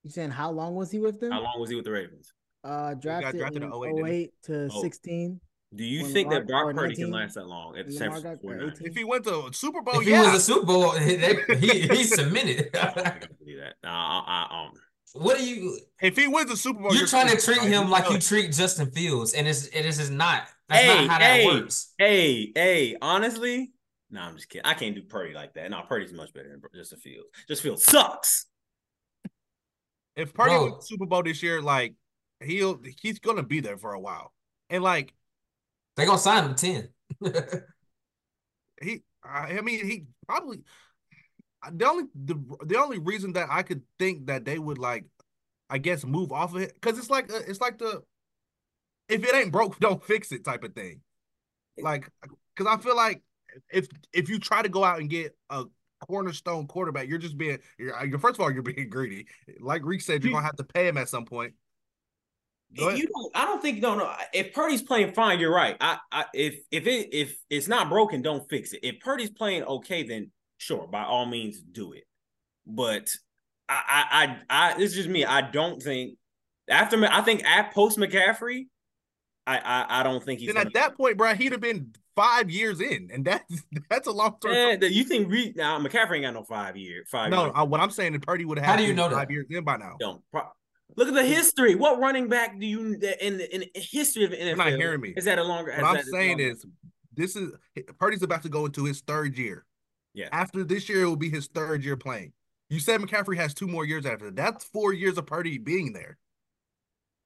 You saying how long was he with them? How long was he with the Ravens? Uh, drafted, drafted in in 08, 08 to Oh. 16. Do you When think that Lamar- Brock or Purdy can last that long at the San Francisco 49ers? If he went to Super Bowl, If he Oh, was a Super Bowl, they, he he submitted. I can't believe that. Nah, I, I, um, what are you? if he wins a Super Bowl, You're trying to treat him like you treat Justin Fields, and it's it is just not. That's Hey, not how that works. hey, hey, honestly, no, I'm just kidding. I can't do Purdy like that. No, Purdy's much better than just a Field. Just Field sucks. If Purdy Bro. wins the Super Bowl this year, like he'll he's gonna be there for a while, and like they're gonna sign him ten. he, I I mean, he probably the only the the only reason that I could think that they would like, I guess, move off of it because it's like uh, it's like the if it ain't broke, don't fix it type of thing. Like, because I feel like if if you try to go out and get a cornerstone quarterback, you're just being you're, you're first of all you're being greedy. Like Reek said, you're gonna have to pay him at some point. You don't. I don't think. No, no. If Purdy's playing fine, you're right. I, I, if if it if it's not broken, don't fix it. If Purdy's playing okay, then sure, by all means, do it. But I, I, I, I this is just me. I don't think after. I think at post McCaffrey, I, I, I don't think he's. Then at that point, bro, he'd have been five years in, and that's that's a long term. That you think Reed now McCaffrey ain't got no five year five No, year. I, what I'm saying is Purdy would have How do you know five that? years in by now. don't. Pro- Look at the history. What running back do you in the in the history of the NFL? You're not hearing me. Is that a longer? What is I'm that- saying is, this is Purdy's about to go into his third year. Yeah. After this year, it will be his third year playing. You said McCaffrey has two more years after. That's four years of Purdy being there.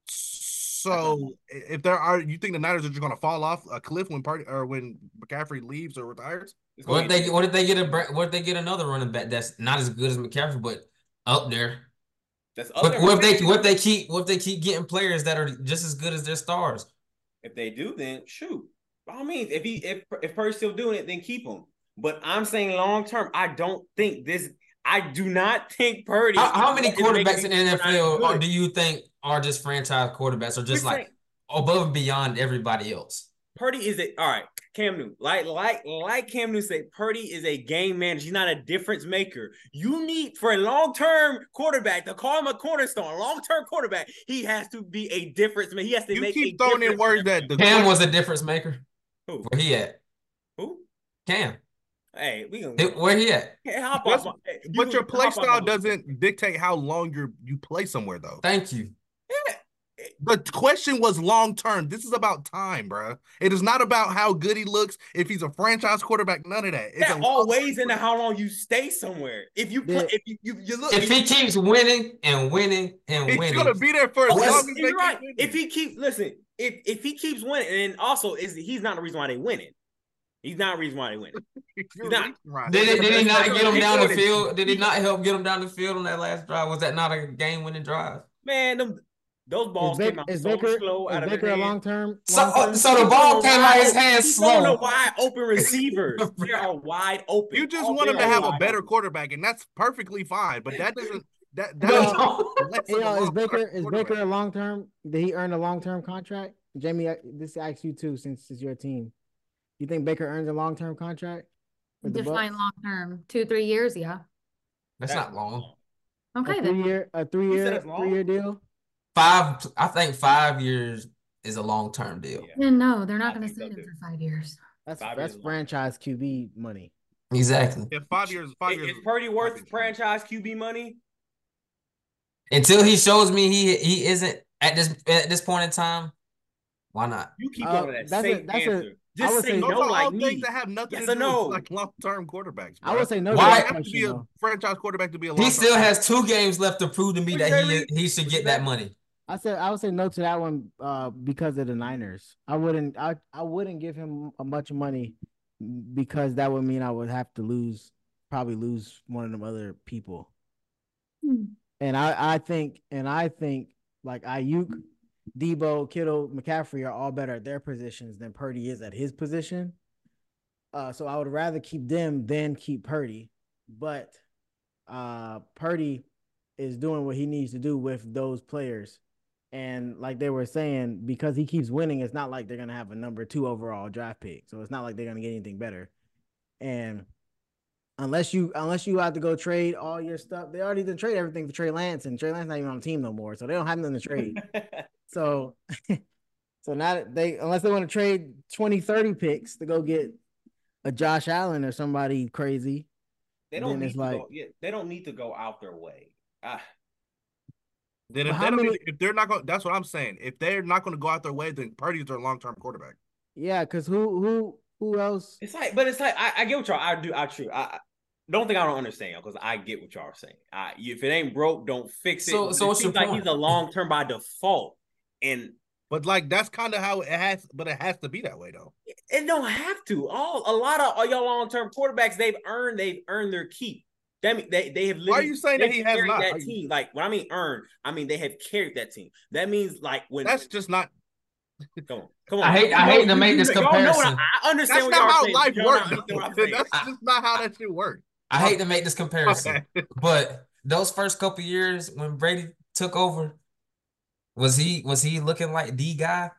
So if there are, you think the Niners are just going to fall off a cliff when Purdy or when McCaffrey leaves or retires? What gonna if they what if they get a what if they get another running back that's not as good as McCaffrey but up there? That's What, other- what if they what if they keep what if they keep getting players that are just as good as their stars? If they do, then shoot. By all means, if he if if Purdy's still doing it, then keep him. But I'm saying long term, I don't think this. I do not think Purdy. How, how many quarterbacks in the NFL good. are, do you think are just franchise quarterbacks or just We're like saying- above and beyond everybody else? Purdy is a all right. Cam Newton, like like like Cam Newton said, Purdy is a game manager. He's not a difference maker. You need for a long term quarterback to call him a cornerstone, long term quarterback. He has to be a difference maker. He has to You make. keep a throwing in words maker. that the Cam was a difference maker. Who? Where he at? Who? Cam. Hey, we gonna. It- Where he at? Hey, hop off my- hey, you but can your play hop style doesn't dictate how long you you play somewhere though. Thank you. Yeah. The question was long term. This is about time, bro. It is not about how good he looks. If he's a franchise quarterback, none of that. It's That a all into how long you stay somewhere. If you play, Yeah. if you, you, you look, If he keeps winning and winning and He's winning, gonna be there for as Oh, long that's- as they You're right. If he keeps listen, if if he keeps winning, and also is he's not the reason why they winning. He's not the reason why they win. You're not- right. did, it, did he not get him down the field? Did he not help get him down the field on that last drive? Was that not a game winning drive? Man, them those balls Is, came out is so Baker, slow is out of Baker their a long term? So, uh, so the ball came out his hands He's throwing slow. to wide open receivers. they are wide open. You just All want him to have a better open. quarterback, and that's perfectly fine. But that doesn't that that No. is less of a Yo, is Baker is Baker a long term? Did he earn a long term contract? Jamie, I- this asks you too, since it's your team. You think Baker earns a long term contract? with the Define long term, two, three years. Yeah. That's not long. Okay a then. three year a three year three year deal. Five, I think five years is a long term deal. Yeah. Then no, they're not going to think so, sign him for five years. That's Five that's years long. franchise QB money. Exactly. Yeah, five years. Five Is, years. is Purdy worth years. franchise QB money? Until he shows me he he isn't at this at this point in time, why not? You keep Uh, going to that that's a- same that's a- answer. I Just would say say- Those no are all like things me. that have nothing Yes to or do no? with like long term quarterbacks. I would say no. to Why- that have to be a though. franchise quarterback to be a long. He still has two games left to prove to me that he he should get that money. I said I would say no to that one uh, because of the Niners. I wouldn't I I wouldn't give him a much money because that would mean I would have to lose probably lose one of them other people. Hmm. And I I think and I think like Aiyuk, Deebo, Kittle, McCaffrey are all better at their positions than Purdy is at his position. Uh, so I would rather keep them than keep Purdy. But uh, Purdy is doing what he needs to do with those players. And like they were saying, because he keeps winning, it's not like they're gonna have a number two overall draft pick. So it's not like they're gonna get anything better. And unless you unless you have to go trade all your stuff, they already didn't trade everything for Trey Lance, and Trey Lance not even on the team no more. So they don't have nothing to trade. So so now that they unless they want to trade 20, 30 picks to go get a Josh Allen or somebody crazy. They don't need to like- go. Yeah, they don't need to go out their way. Ah, Then if, how they don't, many- if they're not going, that's what I'm saying. If they're not going to go out their way, then Purdy's their long term quarterback. Yeah, because who who who else? it's like, but it's like I, I get what y'all. I do. I true. I, I don't think I don't understand because I get what y'all are saying. I, if it ain't broke, don't fix it. So- so it what's your seems like point? he's a long term by default, and But like that's kind of how it has. But it has to be that way though. it don't have to. All a lot of all y'all long term quarterbacks, they've earned. They've earned their keep. That mean they they have. Why are you saying that he has carried not? that Are you- team? Like when I mean earned, I mean they have carried that team. That means like when That's just not. Come on, come on. I hate- I hate know- to make you- this y'all know what I- comparison. I understand That's what not how saying. life works. not I'm though. saying. That's just not how that shit works. I hate to make this comparison, but those first couple years when Brady took over, was he was he looking like the guy,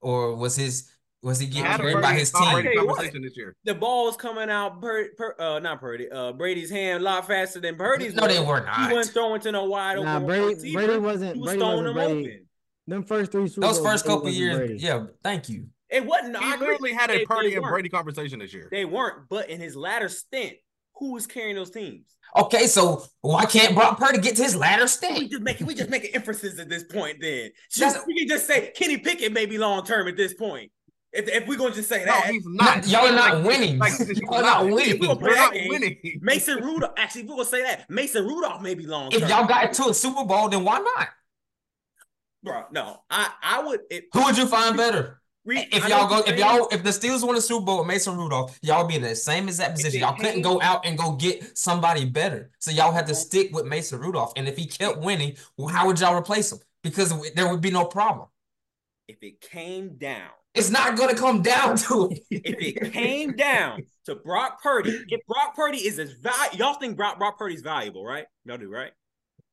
or was his was he He getting had carried by his team? Brady Tell you what. conversation this year. the ball was coming out per, per uh not Purdy, uh Brady's hand a lot faster than Purdy's. No, they was. were He not. wasn't throwing to no wide Nah, open Brady receiver. Brady wasn't He was Brady throwing wasn't them Brady. open. Them first three Super Those first couple years, Brady. yeah. Thank you. It wasn't. I He agree. literally had a Purdy and. Brady conversation this year. They weren't, but in his latter stint, who was carrying those teams? Okay, so why can't Brock Purdy get to his ladder state? We just make we just making inferences at this point. Then That's- Shoot, we can just say Kenny Pickett may be long term at this point. If, if we're gonna just say No, that, he's not. Not- y'all are not Like- winning. like, Y'all are not not. winning. We're We're not game. winning. Mason Rudolph. Actually, if we're gonna say that Mason Rudolph may be long If y'all got to a Super Bowl, then why not? bro, no, I I would. If, Who would you find better? Reed, If y'all go, if y'all, if the Steelers won a Super Bowl with Mason Rudolph, y'all be in the same exact position. Y'all couldn't go out and go get somebody better, so y'all had to stick with Mason Rudolph. And if he kept winning, well, how would y'all replace him? Because there would be no problem. if it came down, It's not going to come down to it. if it came down to Brock Purdy, if Brock Purdy is as valuable, y'all think Brock Brock Purdy's valuable, right? Y'all do, right?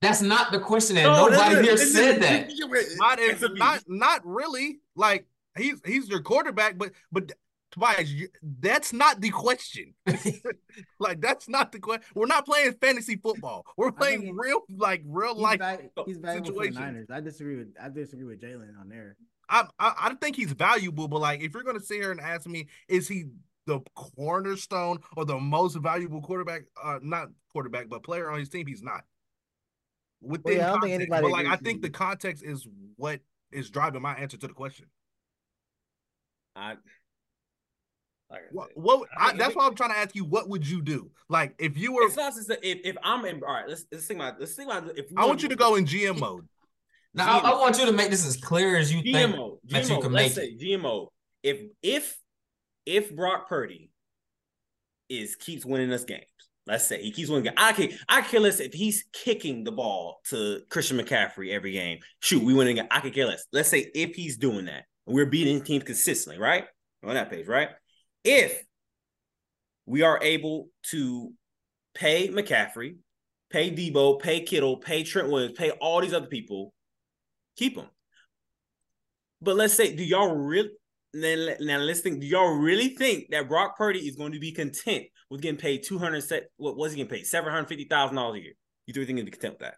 That's not the question, and No, nobody here said that. listen, Not, if, answer me. not, not really. Like he's he's your quarterback, but but Tobias, you, that's not the question. like that's not the question. We're not playing fantasy football. We're playing he- real like real He's, life. val- he's valuable for the. Niners. I disagree with I disagree with Jalen on there. I, I I think he's valuable, but like if you're gonna sit here and ask me, is he the cornerstone or the most valuable quarterback? Uh, not quarterback, but player on his team. He's not. Within yeah, I don't think context, but like I think with the context is what is driving my answer to the question. I like What, what I I, think- that's why I'm trying to ask you. What would you do? Like if you were, It's not just that if, if I'm in all right, let's let's think about let's think about if I want you to go in GM mode. Now, I, I want you to make this as clear as you think GMO, that you can let's make say it. GMO. If if if Brock Purdy is keeps winning us games, let's say he keeps winning. ga- I can I care less if he's kicking the ball to Christian McCaffrey every game. Shoot, we winning. I could care less. Let's say if he's doing that, we're beating teams consistently, right? On that page, right? If we are able to pay McCaffrey, pay Deebo, pay Kittle, pay Trent Williams, pay all these other people, keep them. But let's say, do y'all really then now let's think, do y'all really think that Brock Purdy is going to be content with getting paid 200 set what was he getting paid? Seven hundred fifty thousand dollars a year. You three think he'd be content with that?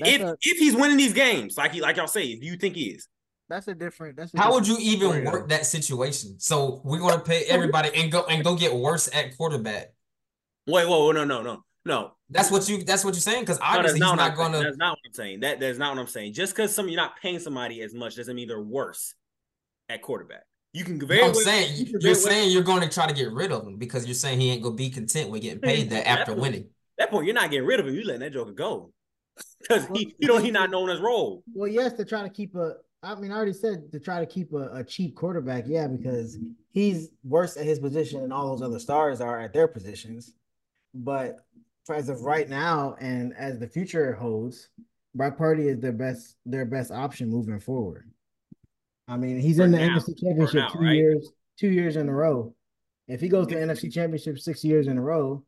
That's If a- if he's winning these games, like he like y'all say, do you think he is? That's a different. That's a How would you even story, work that situation? So we're gonna pay everybody and go and go get worse at quarterback. Wait, whoa, whoa, no, no, no, no. That's what you. That's what you're saying. Because No, that's obviously he's not, what not going saying. to. That's not what I'm saying. That that's not what I'm saying. Just because some you're not paying somebody as much doesn't mean they're worse at quarterback. You can very I'm well- saying you can you're very well- saying you're going to try to get rid of him because you're saying he ain't gonna be content with getting paid that mm-hmm. after winning. That point, you're not getting rid of him. You letting that joker go because he, you know, he not knowing his role. Well, yes, they're trying to keep a. I mean, I already said to try to keep a, a cheap quarterback. Yeah, because he's worse at his position than all those other stars are at their positions. But as of right now, and as the future holds, Brock Purdy is their best their best option moving forward. I mean, he's For in the now. NFC Championship now, two right? years two years in a row. If he goes to the NFC Championship six years in a row,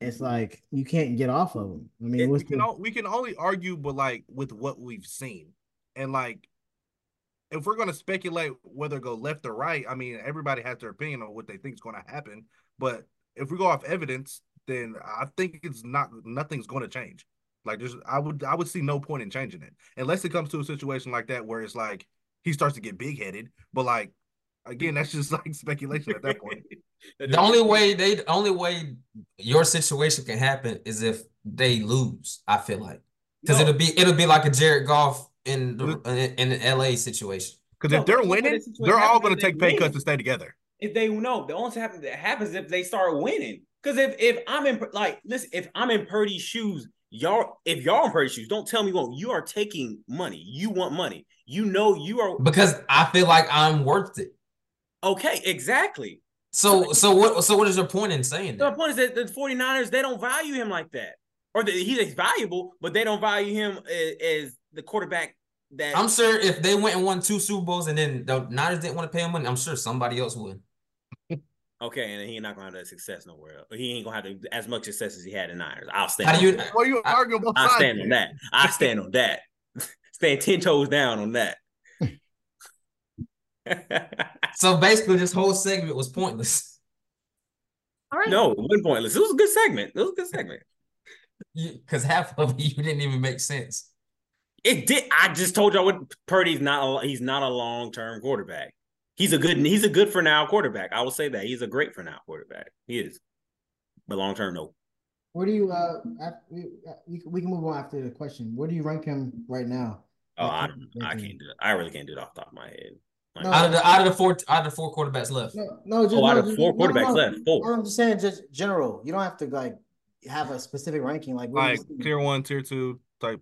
it's like you can't get off of him. I mean, we can the, all, we can only argue, but like with what we've seen, and like if we're gonna speculate whether go left or right, I mean everybody has their opinion on what they think is going to happen. But if we go off evidence, then I think it's not nothing's going to change. Like there's, I would I would see no point in changing it unless it comes to a situation like that where it's like he starts to get big headed. But like again, that's just like speculation at that point. The only way they, the only way your situation can happen is if they lose. I feel like because No. it'll be it'll be like a Jared Goff in the in, in the LA situation. Because No, if they're but look at winning, they're all going to take pay win. cuts to stay together. If they know, the only thing that happens if they start winning. Because if if I'm in like listen, if I'm in Purdy's shoes, y'all if y'all in Purdy's shoes, don't tell me what you are taking money. You want money. You know you are Because I feel like I'm worth it. okay, exactly. So so what so what is your point in saying that? The point is that the 49ers, they don't value him like that. Or that he's valuable, but they don't value him as, as the quarterback that I'm sure if they went and won two Super Bowls and then the Niners didn't want to pay him money, I'm sure somebody else would. okay, and he's not gonna have that success nowhere else. He ain't gonna have to, as much success as he had in Niners. I'll stand. How do on you? that. Well, you I- arguing both I stand on that. I stand on that. stand ten toes down on that. So basically, this whole segment was pointless. All right. no, it wasn't pointless. It was a good segment. It was a good segment. Because half of it you didn't even make sense. It did. I just told y'all what Purdy's not. A, he's not a long term quarterback. He's a good. He's a good for now quarterback. I will say that he's a great for now quarterback. He is, but long term, no. Where do you uh? we, uh, we we can move on after the question. Where do you rank him right now? Oh, Like, I, ranking- I can't do it. I really can't do it off the top of my head. Like, No. Out of the out of the four out of the four quarterbacks left. No, no, just Oh, out no, of four no, quarterbacks no. left, four. I'm just saying, just general. You don't have to like have a specific ranking. Like, like you tier one, tier two type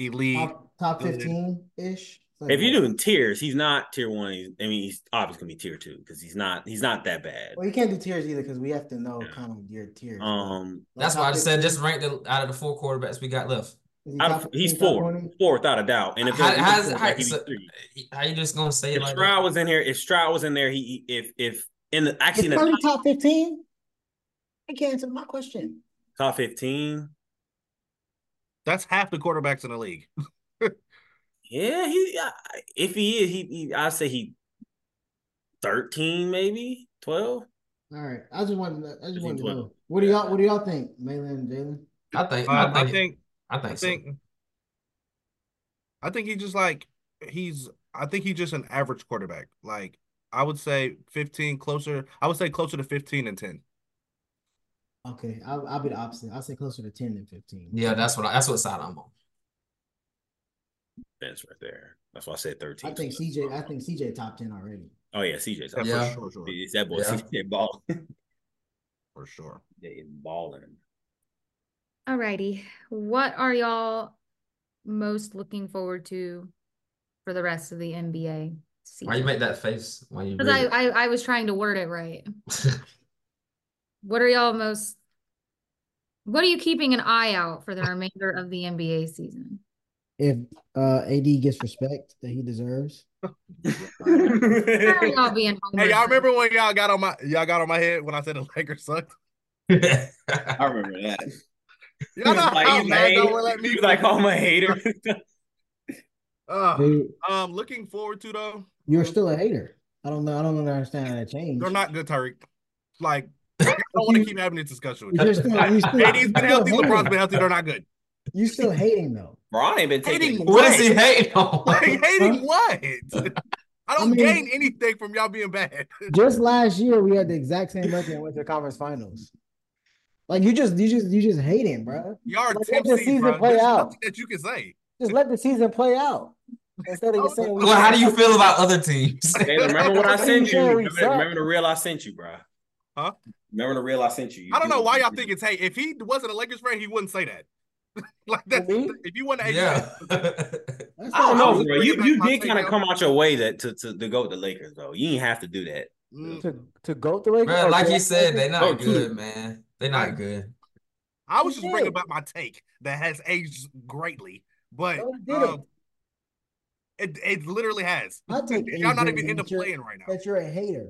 elite. top, top fifteen ish. if you're doing tiers, he's not tier one. He's, I mean, he's obviously gonna be tier two because he's not. He's not that bad. well, you can't do tiers either because we have to know Yeah. kind of your tiers. Um, Like, That's why I just said just rank the out of the four quarterbacks we got left. He out top of, he's 15, four, four without a doubt. And if How- there was how's- how- quarterback, he'd be so- How you just gonna say it If like Stroud that? was in here, if Stroud was in there, he if if in the actually in the top fifteen? I can't answer my question. top fifteen, That's half the quarterbacks in the league. yeah, he uh, if he is, he, he I say he 13, maybe 12. All right. I just wanted. To, I just think wanted to 12. know. What do y'all? What do y'all think, Malin and Jalen? I think Um, I think I think I think I so. I think he just like he's I think he's just an average quarterback. Like I would say 15 closer. I would say closer to 15 and 10. Okay, I'll, I'll be the opposite. I'll say closer to ten than fifteen. Yeah, that's what I, that's what side I'm on. That's right there. That's why I said 13. I think CJ. I think CJ top ten already. Oh yeah, CJ's oh, Yeah. Yeah. for sure, sure. It's that boy Yeah. CJ ball. For sure. they balling. Alrighty. What are y'all most looking forward to for the rest of the NBA Season? Why you make that face? Why you Because I, I I was trying to word it right. it? What are y'all most what are you keeping an eye out for the remainder of the NBA season? If uh AD gets respect that he deserves, y'all being Hey, y'all remember when y'all got on my y'all got on my head when I said the Lakers sucked? I remember that. Y'all know like, how he's mad y'all were at me. He was like, "Oh, I'm a hater." Uh, They- um, looking forward to though. you're still a hater. I don't know. I don't understand how that changed. They're not good, Tyreek. Like, I don't want to keep having this discussion with you. You're still, you still, AD's you been healthy, LeBron's been healthy. They're not good. You still hating though. Bron ain't been taking. Hating what is he hating on? Like, hating what? I don't I mean- gain anything from y'all being bad. Just last year, we had the exact same record and went to the conference finals. Like you just, you just, you just hating, bro. Y'all are Let the season bro. play There's out. that you can say. Just let the season play out instead of Oh, saying. Well, how do you feel about other teams? Hey, remember what I sent you? Remember, remember the real I sent you, bro. Huh? Remember the real I sent you. You I don't know why y'all think it's hate. If he wasn't a Lakers fan, he wouldn't say that. like that. Me? If you want to, yeah. I don't know, bro. You you did kind of come out your way that to, to to go with the Lakers though. You didn't have to do that. Mm, to to go to Lakers. Bro, like you he said, they're not Oh, two. good, man. They're not good. I was just bringing did. about my take that has aged greatly, but No, um, it it literally has. I take Y'all not even into that playing right now. That you're a hater.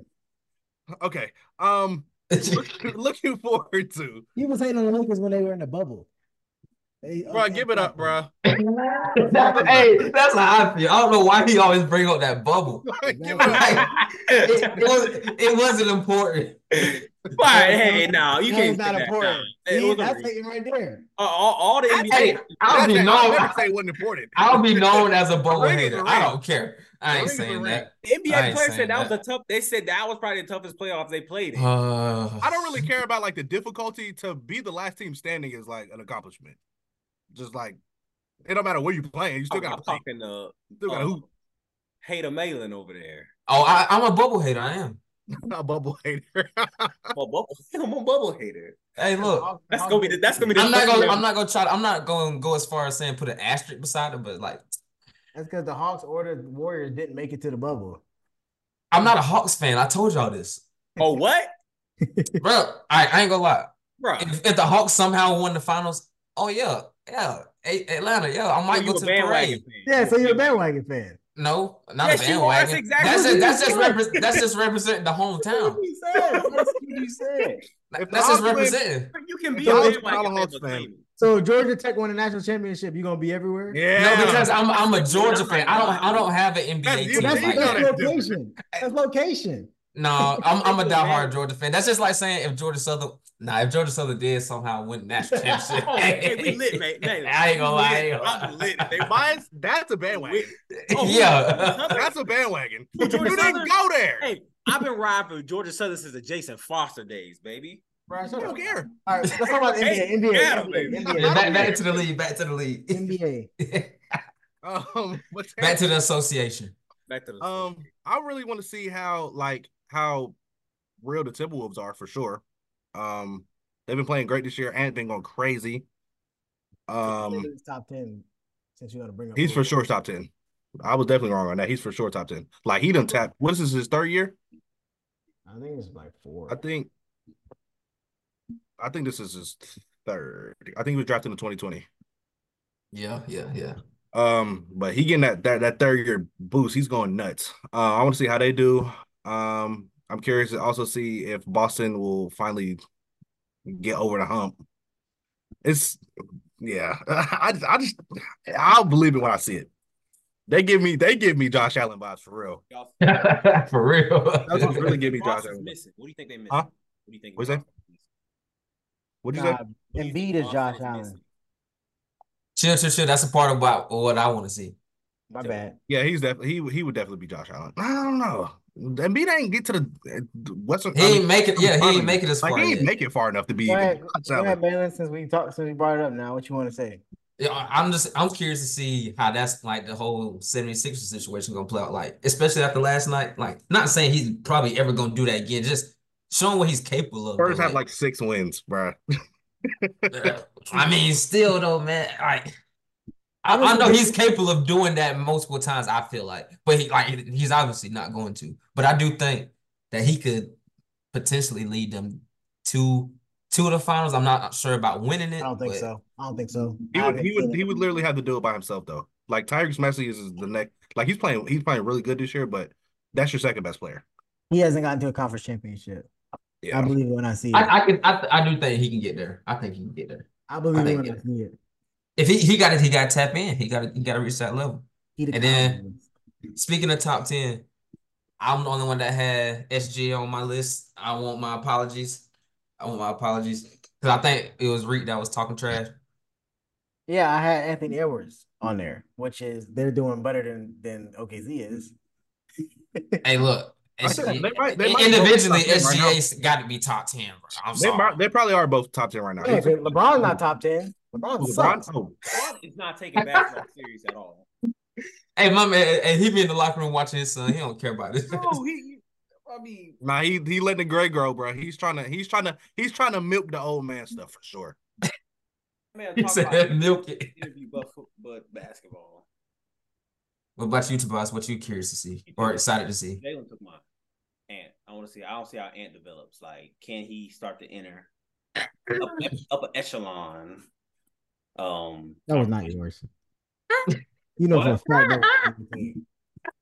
Okay. Um, look, looking forward to, He was hating on the Lakers when they were in the bubble. They- bro. okay, Give it up, bro. hey, that's how I feel. I don't know why he always bring up that bubble. it Like, it, it, was, it wasn't important. But hey, now you That can't was say not that. important. Nah, it See, that's hating right there. all, all, all the NBA. Hey, I'll That's be it. I'll say wasn't important. I'll be known as a bubble hater. I don't care. I ain't ring is a saying that. The NBA players said that, was that. a tough. They said that was probably the toughest playoff they played in. Uh, I don't really care about like the difficulty to be the last team standing is like an accomplishment. Just like it don't matter where you playing, you still gotta I'm play. talking to Still gotta uh, hoop. Hater Malin over there. Oh, I, I'm a bubble hater. I am. a bubble hater. I'm a bubble. Hater. I'm a bubble hater. Hey, look. That's gonna be the, that's gonna be the. I'm not gonna. I'm not gonna try. To, I'm not going to go as far as saying put an asterisk beside it, but like, That's because the Hawks ordered Warriors didn't make it to the bubble. I'm not a Hawks fan. I told y'all this, Oh what, bro. I, I ain't gonna lie. bro? If, if the Hawks somehow won the finals, oh yeah, yeah, A- Atlanta, yeah, I might You go to the bandwagon parade. fan. Yeah, so you're a bandwagon fan. No, not Yes, a you. That's bandwagon. exactly That's what just that's just repre- that's just representing the hometown. you said. That's what you said. That's just Hawks win- representing. You can be So a let's bandwagon fan, Hawks but fan. claim it. So Georgia Tech won a national championship. You gonna be everywhere? Yeah. No, because I'm I'm a Georgia fan. I don't I don't have an That's- NBA you- team That's, like that's that. that. location. That's location. No, I'm I'm a diehard Georgia fan. That's just like saying if Georgia Southern, nah, if Georgia Southern did somehow win national championship. Oh, hey, we lit, man. Man, I ain't gonna lie. I ain't I'm gonna lit. They- Mine's that's a bandwagon. Oh, yeah. That's a bandwagon. You Georgia didn't Southern? go there. Hey, I've been riding for Georgia Southern since the Jayson Foster days, baby. Bro, I shut don't care. All right, let's talk about the Hey, NBA. NBA, yeah, NBA, baby. Yeah, NBA, back, back to the league. Back to the league. NBA. Um, what's back to the association. Back to the Um, I really want to see how like how real the Timberwolves are for sure. Um, they've been playing great this year and been going crazy. Um, He's top ten. Since you got to bring up, he's for sure top ten. I was definitely wrong on that. He's for sure top ten. Like he done tapped. What is this? His third year? I think it's like four. I think. I think this is his third. I think he was drafted in 2020. Yeah, yeah, yeah. Um, but he getting that that that third year boost. He's going nuts. Uh, I want to see how they do. Um, I'm curious to also see if Boston will finally get over the hump. It's yeah. I I just I'll believe it when I see it. They give me they give me Josh Allen vibes for real. For real. That's what really give me Ross Josh is Allen. missing. What do you think they missing? Huh? What do you think? What's that? Ross is missing? What'd you Nah, say? Do you Embiid think is Ross Josh Allen. missing? Chill, chill, chill. That's a part about what I want to see. My bad. Yeah, he's definitely he he would definitely be Josh Allen. I don't know. Embiid ain't get to the Western. He I mean, ain't make it. Yeah, he ain't make it as like he ain't yet. make it far enough to be Go even ahead, Josh go ahead, Allen. Balin, since we talked, since we brought it up now, what you want to say? Yeah, I- I'm just I'm curious to see how that's like the whole 76ers situation gonna play out like, especially after last night. Like, not saying he's probably ever gonna do that again, just showing what he's capable of. Spurs have like six wins, bro. I mean, still though, man, like I, I know he's capable of doing that multiple times, I feel like. But he like he's obviously not going to. But I do think that he could potentially lead them to two of the finals. I'm not sure about winning it. I don't think but- so. I don't think so. He would he would he would literally have to do it by himself though. Like Tyrese Maxey is the next. Like he's playing he's playing really good this year, but that's your second best player. He hasn't gotten to a conference championship. I believe it when I see it. I, I can I, I do think he can get there. I think he can get there. I believe I it when I see it. If he, he got it, he got to tap in. He got to he got to reach that level. The And then- confidence. Speaking of top 10, I'm the only one that had SG on my list. I want my apologies. I want my apologies. Because I think it was Reek that was talking trash. Yeah, I had Anthony Edwards on there, which is they're doing better than than OKC is. Hey, look. I said SGA they might- they might individually, both be top 10 right now. SGA's got to be top 10, bro. I'm they, sorry. might- they probably are both top ten right now. Yeah, but LeBron's not top ten. LeBron, LeBron, sucks. oh, LeBron is not taking basketball serious at all. Hey, my man, and he be in the locker room watching his son. He don't care about this. No, he. I mean, nah, he he letting the gray grow, bro. He's trying to he's trying to he's trying to milk the old man stuff for sure. man, He said about milk it. interview, but but basketball. What about you, Tobias? What you curious to see or excited to see? Jalen took my Ant. I want to see. I don't see how Ant develops. Like, can he start to enter up, up an echelon? Um, That was not yours. You know for a fact that was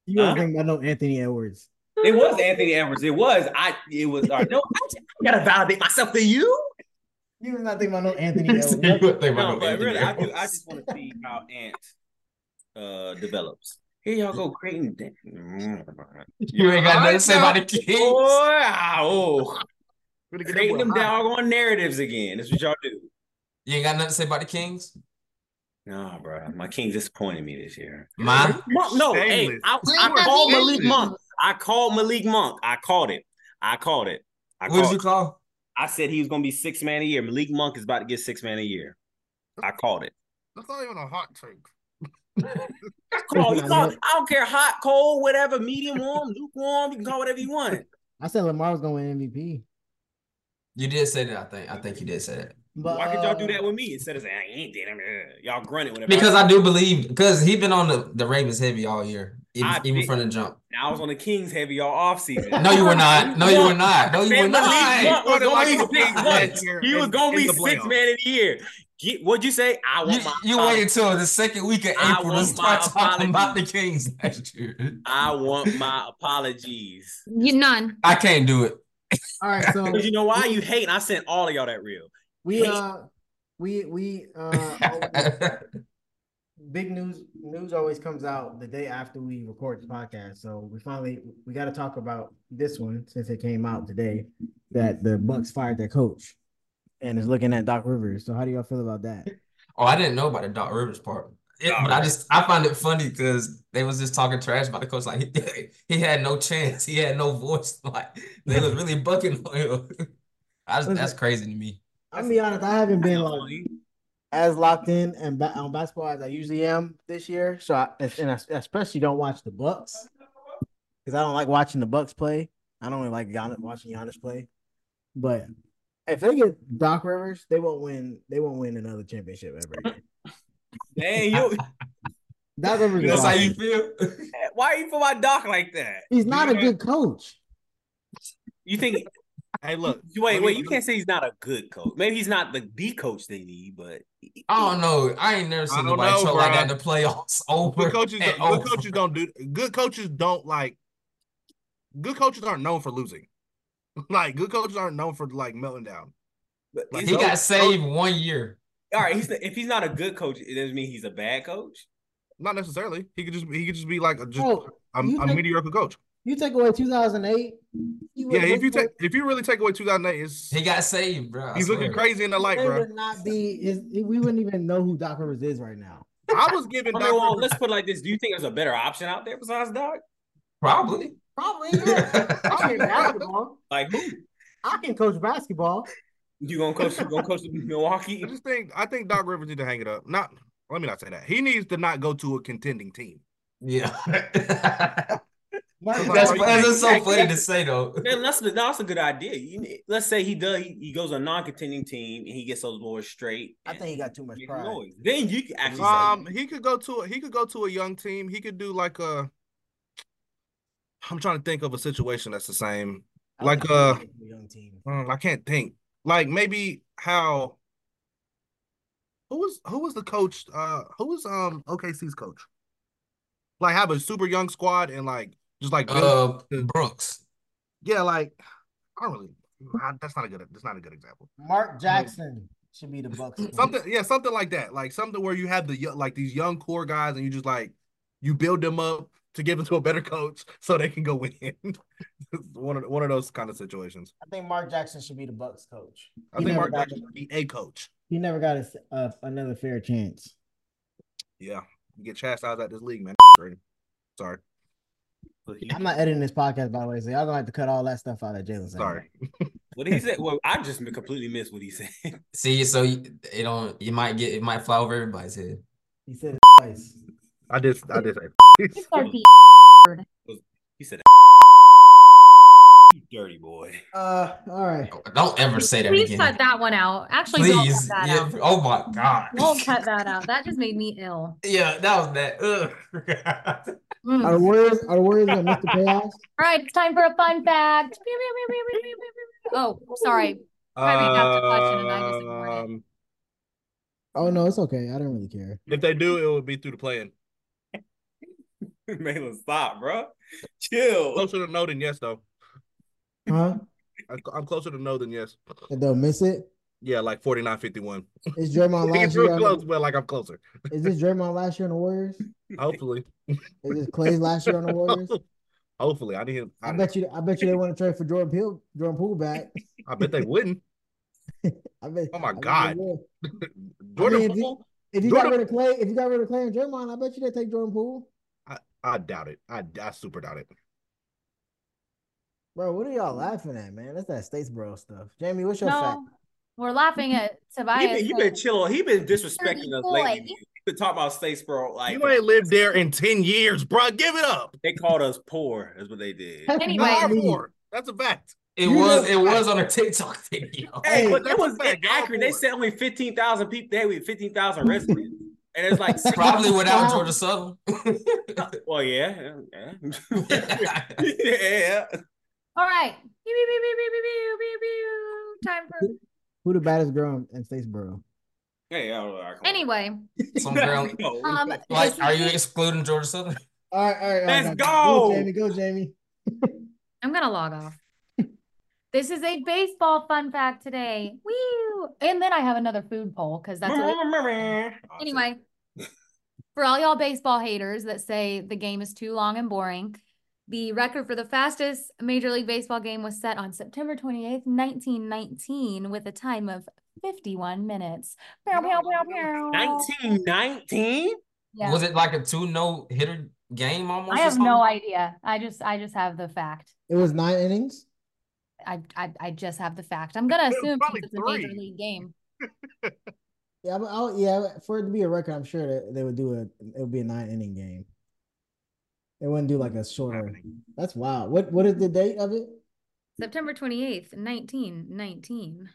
You don't think about no Anthony Edwards. It was Anthony Edwards. It was. I. It was. All right, no, I, I gotta validate myself to you. You was not thinking about no Anthony Edwards. would think about No, no but Anthony really, I do. Edwards. I just want to see how Ant uh develops. Here y'all go creating. You ain't got nothing to say about the Kings. Boy, ah, oh, Gonna get creating that them boy hot. doggone narratives again. That's what y'all do. You ain't got nothing to say about the Kings? No, bro, my Kings disappointed me this year. Mine? No, hey, I, I called Malik Monk. I called Malik Monk. I called it. I called it. I What did called. you call? I said he was gonna be six man a year. Malik Monk is about to get six man a year. I called it. That's not even a hot take. I called. You call, I don't care, hot, cold, whatever, medium warm, lukewarm. You can call whatever you want. I said Lamar was going to win MVP. You did say that, I think. I think you did say that. But Why could y'all do uh, that with me instead of saying I ain't did him? Y'all grunted whenever. Because I, I do believe, because he's been on the, the Ravens heavy all year, even, I even from the jump. I was on the Kings heavy all off season. No, you were not. No, you were not. No, you were not. Monk was gonna be six Kings months. last year He was gonna be six man of the year. Get, what'd you say? I want You, my you apologies. waited until the second week of April to start my talking about the. Kings last year. I want my apologies. You none. I can't do it. all right, so you know why you hate? I sent all of y'all that real. we uh we we uh big news news always comes out the day after we record the podcast. So we finally we got to talk about this one since it came out today that the Bucks fired their coach and is looking at Doc Rivers. So how do y'all feel about that? Oh, I didn't know about the Doc Rivers part. It- but I just I find it funny because they was just talking trash about the coach. Like he, he had no chance. He had no voice. Like they was really bucking on him. I just, that's crazy to me. I'll be honest, I haven't been like as locked in and ba- on basketball as I usually am this year. So I, and I especially don't watch the Bucks because I don't like watching the Bucks play. I don't really like Gian- watching Giannis play. But if they get Doc Rivers, they won't win. They won't win another championship ever. Again. Dang, you. Doc Rivers, That's how you feel. Why are you for my doc like that? he's not a You know- good coach. You think? Hey, look. Wait, let wait. You can't say he's not a good coach. Maybe he's not the the coach they need, but I don't know. I ain't never I seen don't nobody know, choke like bruh. that in the playoffs. Over Good coaches, and good over. coaches don't do. Good coaches don't like. Good coaches aren't known for losing. Like good coaches aren't known for like melting down. but Like, He he- got saved one year. all right. He's if he's not a good coach, it doesn't mean he's a bad coach. not necessarily. He could just he could just be like a, just Oh, a, a think- mediocre coach. You take away 2008. Yeah, if you take if you really take away 2008, it's He got saved, bro. I he's looking crazy in the light, bro. would not be. His, we wouldn't even know who Doc Rivers is right now. I was giving I Doc mean, well, let's put it like this: Do you think there's a better option out there besides Doc? Probably. Probably, yeah. I can basketball. Like, who? I can coach basketball. You gonna coach? You gonna coach Milwaukee? I just think I think Doc Rivers need to hang it up. Not let me not say that. He needs to not go to a contending team. Yeah. Mark that's, Like, that's just so like- funny to say though. Man, that's that's a good idea. You, let's say he does. He, he goes a non-contending team and he gets those boys straight. I think he got too much pride. noise. Then you can actually Um, say, he could go to he could go to a young team. He could do like a. I'm trying to think of a situation that's the same. I Like uh, he could be a young team. mm, I can't think. Like maybe how. Who was who was the coach? Uh, who was um OKC's coach? Like have a super young squad and like just like Uh, Brooks. yeah, like I don't really. I, that's not a good. That's not a good example. Mark Jackson should be the Bucks. Something, yeah, something like that. Like something where you have the like these young core guys, and you just like you build them up to give them to a better coach so they can go win. one of one of those kind of situations. I think Mark Jackson should be the Bucks coach. I He think Mark Jackson should be a coach. He never got a, s- uh, another fair chance. Yeah, you get chastised at this league, man. Sorry, I'm not editing this podcast, by the way, so y'all gonna have to cut all that stuff out that Jalen said. sorry. what did he say? Well, I just completely missed what he said. See, so you, it don't. You might get. It might fly over everybody's head. He said it twice. I did. I did say. Start the He said, "You dirty boy." Uh, all right. Don't ever say that Please again. cut that one out. Actually, don't Please. cut that Yeah. out. Oh my god. Don't cut that out. That just made me ill. Yeah, that was that. Ugh. Mm. Are the Warriors are the Warriors gonna miss the playoffs? All right, it's time for a fun fact. Oh, sorry. A question and I just ignored it. Um, Oh no, it's okay. I don't really care. if they do, it would be through the play-in. Malin, stop, bro. Chill. Closer to no than yes, though. Huh? I- I'm closer to no than yes. And they'll miss it. Yeah, like 49-51. Is Draymond last year? real on close, the- but like I'm closer. Is this Draymond last year on the Warriors? Hopefully. Is this Klay's last year on the Warriors? Hopefully. I need I I, bet you. I bet you they want to trade for Jordan Poole. Jordan Poole back. I bet they wouldn't. I bet. Oh my I bet they God. would. Jordan if you- Poole? If you got rid of Klay, if you got rid of Klay and Draymond, I bet you they take Jordan Poole. I doubt it. I, I super doubt it. Bro, what are y'all laughing at, man? That's that Statesboro stuff. Jamie, what's your fact? We're laughing at He Tobias. been, he been chill. He been disrespecting us lately. He been talking about Statesboro like You ain't lived there in 10 years, bro. Give it up. they called us poor. That's what they did. That's Anyway. not Not me. That's a fact. It You was. know- It was on a TikTok video. Hey, Hey, but that's it was a fact. Accurate. They poor. said only fifteen thousand people. They had fifteen thousand residents, and it's like Probably without Georgia Southern. Well, yeah, yeah, yeah. All right. Time for. Who the baddest girl in- in Statesboro? Hey, all right, come. Anyway, Some girl. Um, Like, are you excluding Georgia Southern? All right, all right. all right, Let's all go. Jamie, go, Jamie. I'm gonna log off. This is a baseball fun fact today. Woo! And then I have another food poll because that's what it- anyway. For all y'all baseball haters that say the game is too long and boring, the record for the fastest Major League Baseball game was set on September 28th, 1919, with a time of 51 minutes. Pew, pew, pew, pew. Nineteen nineteen. Yeah. Was it like a two no hitter game almost? I have no idea. I just I just have the fact. It was nine innings. I I, I just have the fact. I'm gonna assume it's a major league game. Yeah, but I'll, yeah. For it to be a record, I'm sure that they would do a. It would be a nine inning game. They wouldn't do like a shorter. That's wild. What What is the date of it? September 28th, 1919.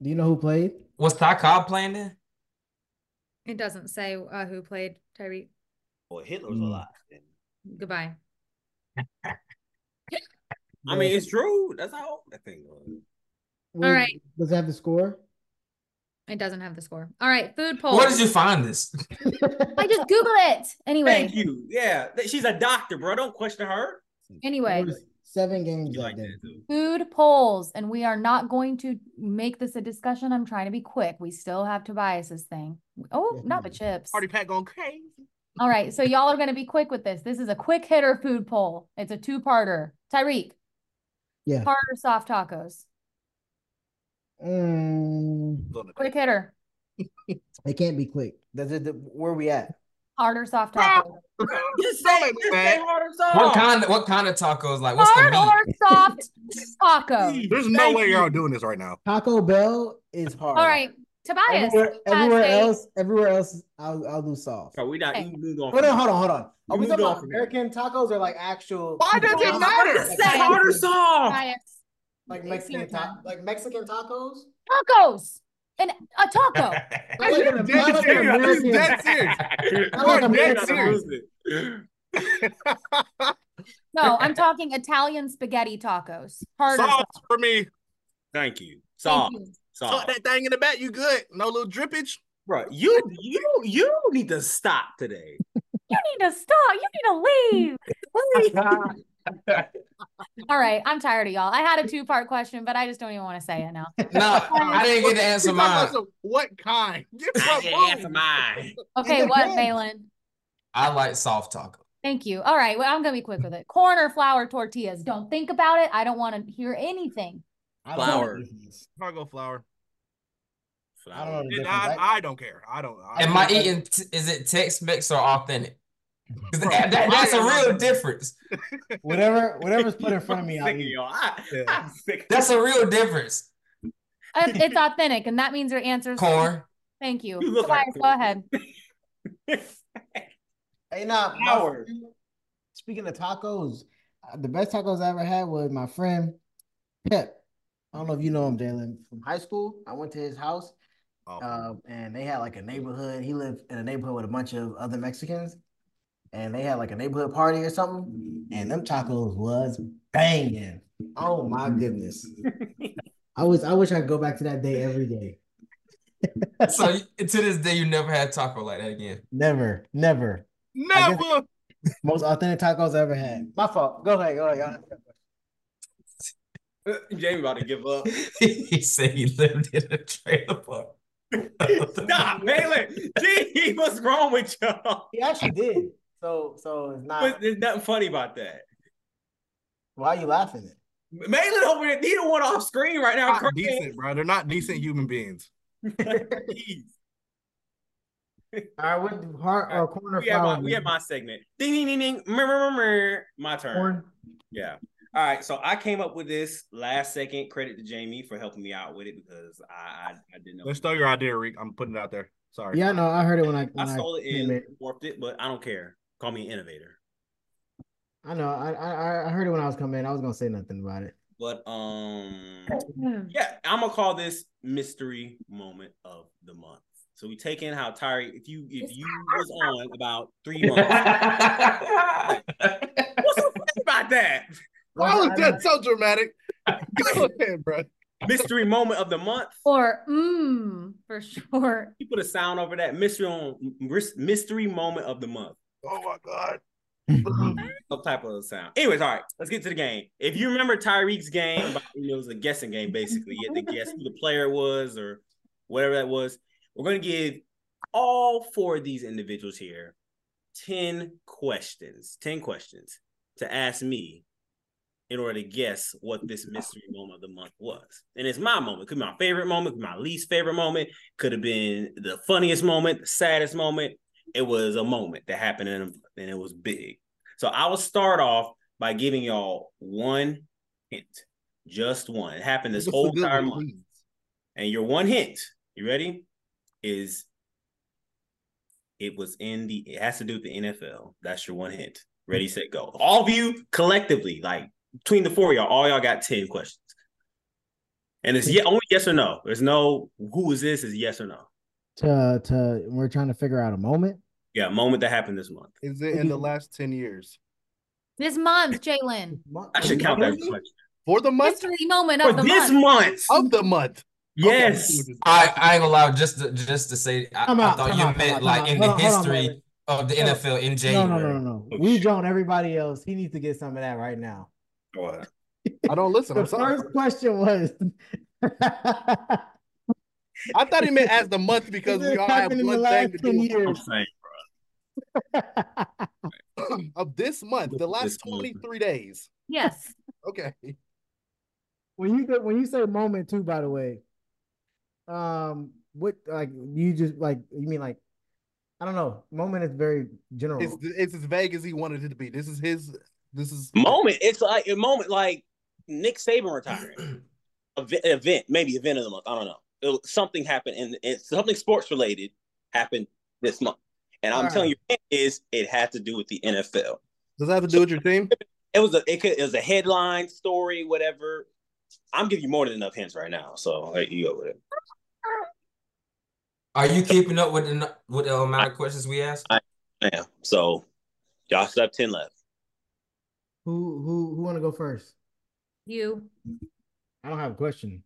Do you know who played? Was Ty Cobb playing then? It doesn't say uh, who played Tyreek. Well, Hitler was Mm. alive. Goodbye. I mean, it's true. That's how that thing was. All right. Does it have the score? It doesn't have the score. All right, food poll. Where did you find this? I just Google it. Anyway, Thank you. Yeah, she's a doctor, bro. Don't question her. anyway, seven games You like that food polls, and we are not going to make this a discussion. I'm trying to be quick. We still have Tobias's thing. Oh, Yes, not the ma'am. chips. Party pack going crazy. All right, so y'all are going to be quick with this. This is a quick hitter food poll. It's a two-parter. Tyreek, Yeah. hard or soft tacos? Mm, Quick hitter, it can't be quick. Does it, where we at? hard or soft tacos? Just say, just say hard or soft. What kind? What kind of tacos? Like, what's the meat? or soft taco? There's no Thank way you. y'all doing this right now. Taco Bell is hard. All right, Tobias. Everywhere, everywhere else, everywhere else, I'll I'll do soft. Bro, we not Okay. we moved on. Hold on, hold on, hold on. Are we talking about. American tacos or like actual? Why does it matter? Say hard or soft. Tobias. Like Mexican ta- like Mexican tacos? Tacos. And a taco. Not like an, Dead not like an serious. American. Dead serious. You're dead serious. No, I'm talking Italian spaghetti tacos. Hard or soft? Sauce for me. Thank you. Thank Soft. you. Tuck Soft. that thing in the back. You good? No little drippage. Bro, you you you need to stop today. You need to stop. You need to leave. All right, I'm tired of y'all. I had a two part question, but I just don't even want to say it now. No, I didn't get to answer We talking about mine. What kind? Get I my didn't answer mine. Okay, what, depends. Balin? I like soft taco. Thank you. All right, well, I'm gonna be quick with it. Corn or flour tortillas? Don't think about it. I don't want to hear anything. I don't Flour. I'll go flour. I don't know the And difference. I, I- I don't care. I don't. I Am I don't- eating? T- is it Tex Mex or authentic? 'Cause Bro, that- that- that's a real difference. Whatever, whatever's put in front of me, I'll Sick of eat. I, Yeah. I'm sick. That's a real difference. Uh, It's authentic, and that means your answer is Corn. Thank you. You look like Tobias, go ahead. Hey, nah. my Speaking of tacos, uh, the best tacos I ever had was my friend Pep. I don't know if you know him, Jalen, from high school. I went to his house, Oh, uh, and they had like a neighborhood. He lived in a neighborhood with a bunch of other Mexicans, and they had like a neighborhood party or something. And them tacos was banging. Oh my goodness! I was I wish I could go back to that day every day. So to this day, you never had taco like that again. Never, never. never. Most authentic tacos I ever had. My fault. Go ahead, go ahead. y'all. Jamie about to give up. he said he lived in a trailer park. Stop, Malin. Gee, what's wrong with y'all? He actually did. So so it's not. But There's nothing funny about that. Why are you laughing at? Malin over there, he the one off screen right now. Not decent, bro. They're not decent human beings. Jeez. All right, what hard or corner we have my we have my segment. Ding ding ding ding. Mer, mer, mer, mer. My turn. corn. Yeah. All right. So I came up with this last second. Credit to Jamie for helping me out with it because I I, I didn't know. Let's throw your idea, Reek. I'm putting it out there. Sorry. Yeah, I know. I heard it when I I when stole it and in, warped it, but I don't care. Call me an innovator. I know. I, I I heard it when I was coming in. I was gonna say nothing about it. But um, yeah, I'm gonna call this mystery moment of the month. So we take in how Tyree, if you if you was on about three months, what's so funny about that? Why was that so dramatic? Go ahead, bro. Mystery moment of the month. Or mmm, for sure. You put a sound over that mystery on mystery moment of the month. Oh my god. Some type of sound. Anyways, all right, let's get to the game. If you remember Tyreek's game, it was a guessing game basically. You had to guess who the player was or whatever that was. We're gonna give all four of these individuals here 10 questions, 10 questions to ask me in order to guess what this mystery moment of the month was. And it's my moment. Could be my favorite moment, my least favorite moment, could have been the funniest moment, the saddest moment. It was a moment that happened in and it was big. So I will start off by giving y'all one hint. Just one. It happened this whole entire month. And your one hint, you ready? Is it was in the it has to do with the NFL. That's your one hint. Ready, set, go. All of you collectively, like between the four of y'all, all y'all got 10 questions. And it's yeah, only yes or no. There's no who is this is yes or no. To to we're trying to figure out a moment. Yeah, moment that happened this month. Is it in the last 10 years? This month, Jalen. I should count that question. For the month? Mystery moment For of the this month. month. Of the month. Yes. Okay. I, I ain't gonna just to, just to say, I, Time I out, thought time you out, time meant out, like time in the Hold on, hold on, history wait, of the Hold. NFL in No, January. no, no, no, no. Oh, We shit. drawn everybody else. He needs to get some of that right now. What? I don't listen. The I'm sorry. first question was I thought he meant as the month because This we all have happened in the one last thing to do. years. I'm saying, of this month, the last This month. 23 days. Yes. Okay. when you go, when you say moment too, by the way, um, what like you just like you mean like I don't know. Moment is very general. It's it's as vague as he wanted it to be. This is his this is Moment. It's like a moment like Nick Saban retiring. Ev- event, maybe event of the month. I don't know. It, was- something happened and it's something sports related happened this month. And I'm All telling you, it is it had to do with the NFL. Does that have to do with your team? It was a it, could, it was a headline story, whatever. I'm giving you more than enough hints right now, so there you go with it. Are you keeping up with the with the amount of questions we asked? Yeah. So y'all still have ten left. who who who want to go first? You. I don't have a question.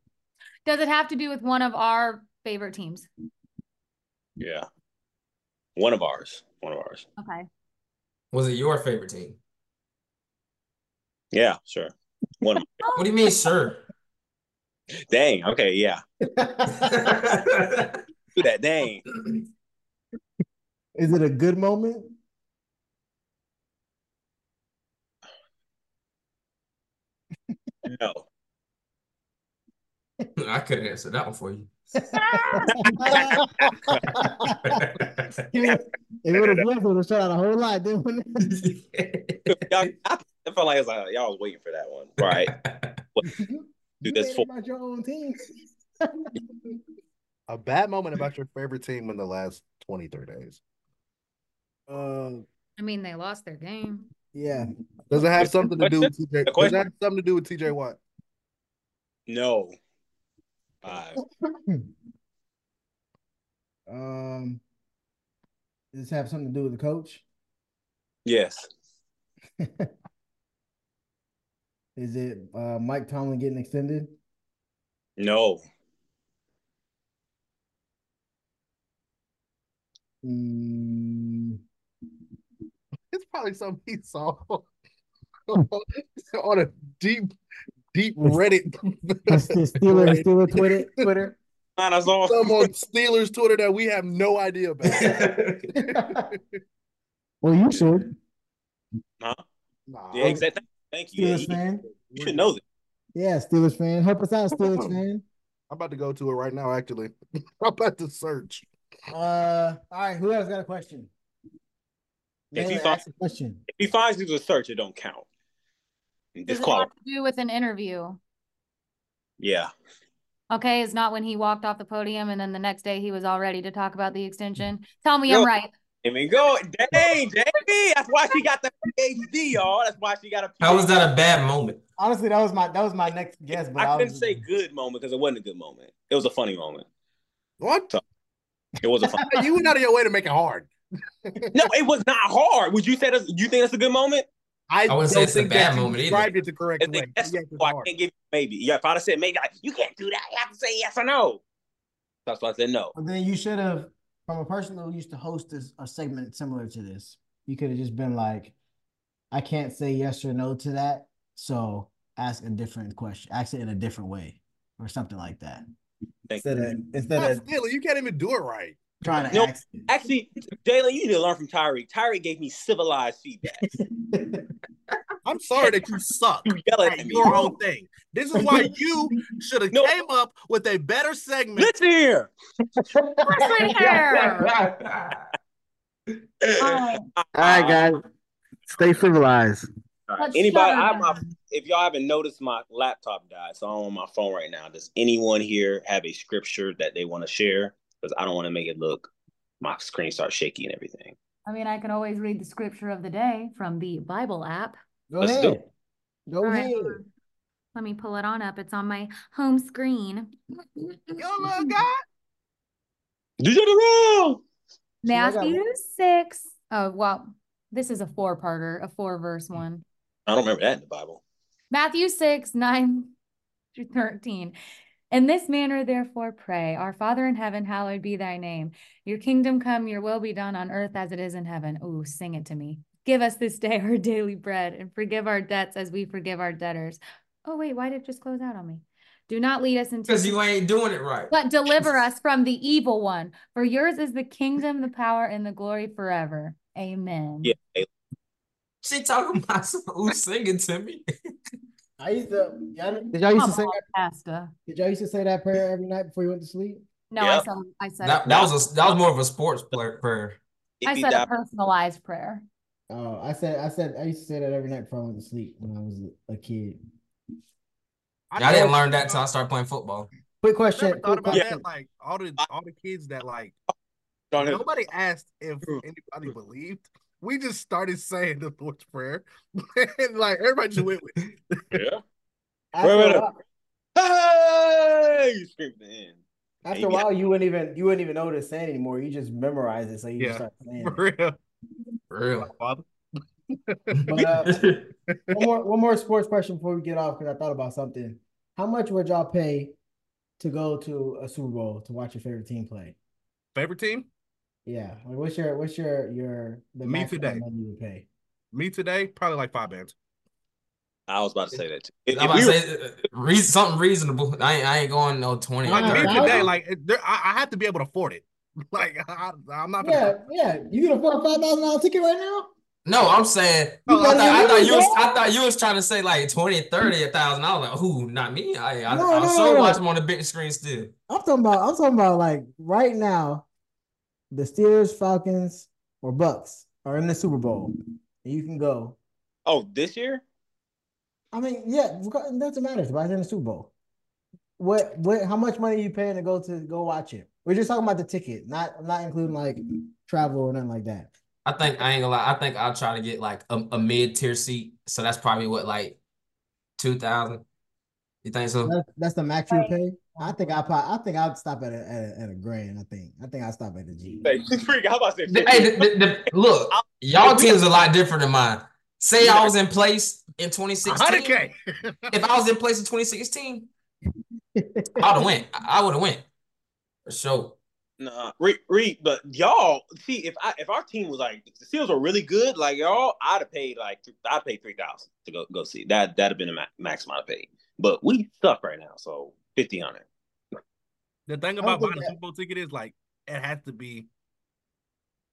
Does it have to do with one of our favorite teams? Yeah. One of ours. One of ours. Okay. Was it your favorite team? Yeah, sure. One. What do you mean, sure? Dang. Okay. Yeah. Do that. Dang. Is it a good moment? No. I couldn't answer that one for you. if it would have bluffed, it would have shut out a whole lot, didn't it? Y'all, I, I felt like it was like y'all was waiting for that one. Right. You that's made it four. about your own team. A bad moment about your favorite team in the last 23 days. Uh, I mean, they lost their game. yeah. Does it have something to do with TJ? The Does it have something to do with TJ Watt? No. Five. Um, does this have something to do with the coach? Yes. Is it uh, Mike Tomlin getting extended? No. Mm, It's probably something he saw on a deep, deep Reddit. Steeler, Steeler Twitter, Twitter. Man, I saw. Some on Steelers Twitter that we have no idea about. well, you should. Huh? Nah, Yeah, exactly. Thank you. Steelers you, fan. you should know that. Yeah, Steelers fan. Help us out, Steelers fan. I'm about to go to it right now. Actually, I'm about to search. Uh, all right. Who else got a question? If he, finds, a question. If he finds these a search, it don't count. Does it Disqualify. have to do with an interview? Yeah. Okay, it's not when he walked off the podium and then the next day he was all ready to talk about the extension. Tell me Yo. I'm right. Here we go. Dang, Jamie. That's why she got the HD, y'all. That's why she got a. How was that a bad moment? Honestly, that was my that was my next guess, but I, I couldn't was, say good moment because it wasn't a good moment. It was a funny moment. What? It was a fun. you went out of your way to make it hard. no, it was not hard. Would you say that's, you think that's a good moment? I, wouldn't say don't it's a bad that moment either. described it the correct If way. they, Yes, it's I can't give you maybe. Yeah, if I'd have said maybe, like, you can't do that. You have to say yes or no. That's why I said no. But then you should have, from a person who used to host this, a segment similar to this, you could have just been like, I can't say yes or no to that. So ask a different question, ask it in a different way or something like that. Thank Instead of instead Not of Steeler, you can't even do it right. Trying to No. ask. Actually, Jalen, you need to learn from Tyree. Tyree gave me civilized feedback. I'm sorry that you suck You yell at at me. your own thing. This is why you should have No. came up with a better segment. Listen here. Wrestling hair. Oh, All right, guys. Stay civilized. Let's Anybody? I have my, if y'all haven't noticed, my laptop died, so I'm on my phone right now. Does anyone here have a scripture that they want to share? Because I don't want to make it look my screen start shaky and everything. I mean, I can always read the scripture of the day from the Bible app. Go Let's do ahead. Go All right, ahead. hold on. Let me pull it on up. It's on my home screen. Yo, little guy. Do you know? So I got- Matthew 6. Oh, well, this is a four parter, a four verse one. I don't remember that in the Bible. Matthew 6, 9 through 13. In this manner, therefore, pray, Our Father in heaven, hallowed be thy name. Your kingdom come, your will be done on earth as it is in heaven. Ooh, sing it to me. Give us this day our daily bread and forgive our debts as we forgive our debtors. Oh, wait, why did it just close out on me? Do not lead us into Because you ain't doing it right. but deliver us from the evil one. For yours is the kingdom, the power, and the glory forever. Amen. Yeah. Hey, She talking about some who's singing to me. I used to. Y'all, did y'all used to say on, that? Pastor. Did y'all used to say that prayer every night before you went to sleep? No, I said I said That, it- that was a that was more of a sports player prayer. if I said a personalized prayer. Oh, I said, I said, I used to say that every night before I went to sleep when I was a kid. I didn't learn that till I started playing football. Quick I question. never thought about question. that. Like all the all the kids that like nobody asked if anybody believed. We just started saying the Lord's Prayer, and like everybody just went with. it. Yeah. After, Wait, a wait, while, Hey! You scream at the end. after a while, you wouldn't even you wouldn't even know what to say anymore. You just memorize it, so you Yeah. just start saying For real, For real. Father. But uh, one more one more sports question before we get off because I thought about something. How much would y'all pay to go to a Super Bowl to watch your favorite team play? Favorite team? Yeah, like what's your what's your your the Me today. money you would pay? Me today, probably like five bands. I was about to say that too. If, I'm if about we to were- say uh, something reasonable. I ain't, I ain't going no 20 Like me today, like there, I, I have to be able to afford it. Like I, I'm not. Yeah, Gonna, yeah. You can afford a five thousand dollar ticket right now? No, I'm saying No, I, I thought, I thought you was. I thought you was trying to say like 20, 30, a thousand dollars. Like, who, not me. I I, No, I'll no, so no, watch no. on the big screen still. I'm talking about I'm talking about like right now, the Steelers, Falcons, or Bucks are in the Super Bowl. And you can go. oh, this year? I mean, yeah, it doesn't matter. It's in the Super Bowl. What what how much money are you paying to go to go watch it? We're just talking about the ticket, not not including like travel or nothing like that. I think I ain't gonna lie. I think I'll try to get like a, a mid tier seat. So that's probably what like two thousand. You think so? That's, that's the max you pay. I think I probably I think I'd stop at a, at a at a grand. I think I think I'd stop at the G. Hey, freak, how about to say hey, the, the, the- look, y'all team's a lot different than mine. Say I was in place in 2016. 100k. If I was in place in 2016, I'd have went. I would have went for sure. Nah, Reed, Reed, but y'all see if I if our team was like if the Seals were really good, like y'all, I'd have paid like I'd pay three thousand to go go see that. That'd have been a ma- max amount of pay. But we suck right now, so fifty hundred. The thing about don't buying a Super Bowl ticket is like it has to be.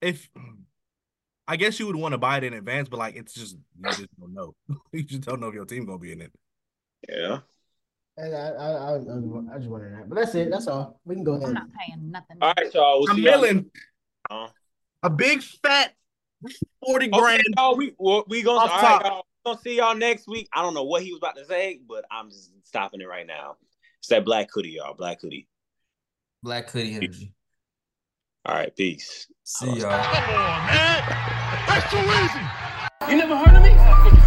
If I guess you would want to buy it in advance, but like it's just you just don't know. you just don't know if your team gonna be in it. Yeah. I, I, I, I, was- just wondering that, but that's it. That's all. We can go ahead. I'm not paying nothing. All right, y'all. We'll A million, Uh, a big fat forty okay, grand. y'all. We well, we gonna Off all top. right, y'all. We gonna see y'all next week. I don't know what he was about to say, but I'm just stopping it right now. It's that black hoodie, y'all. Black hoodie. Black hoodie energy. All right, peace. See y'all. Come on, man. That's too easy. You never heard of me?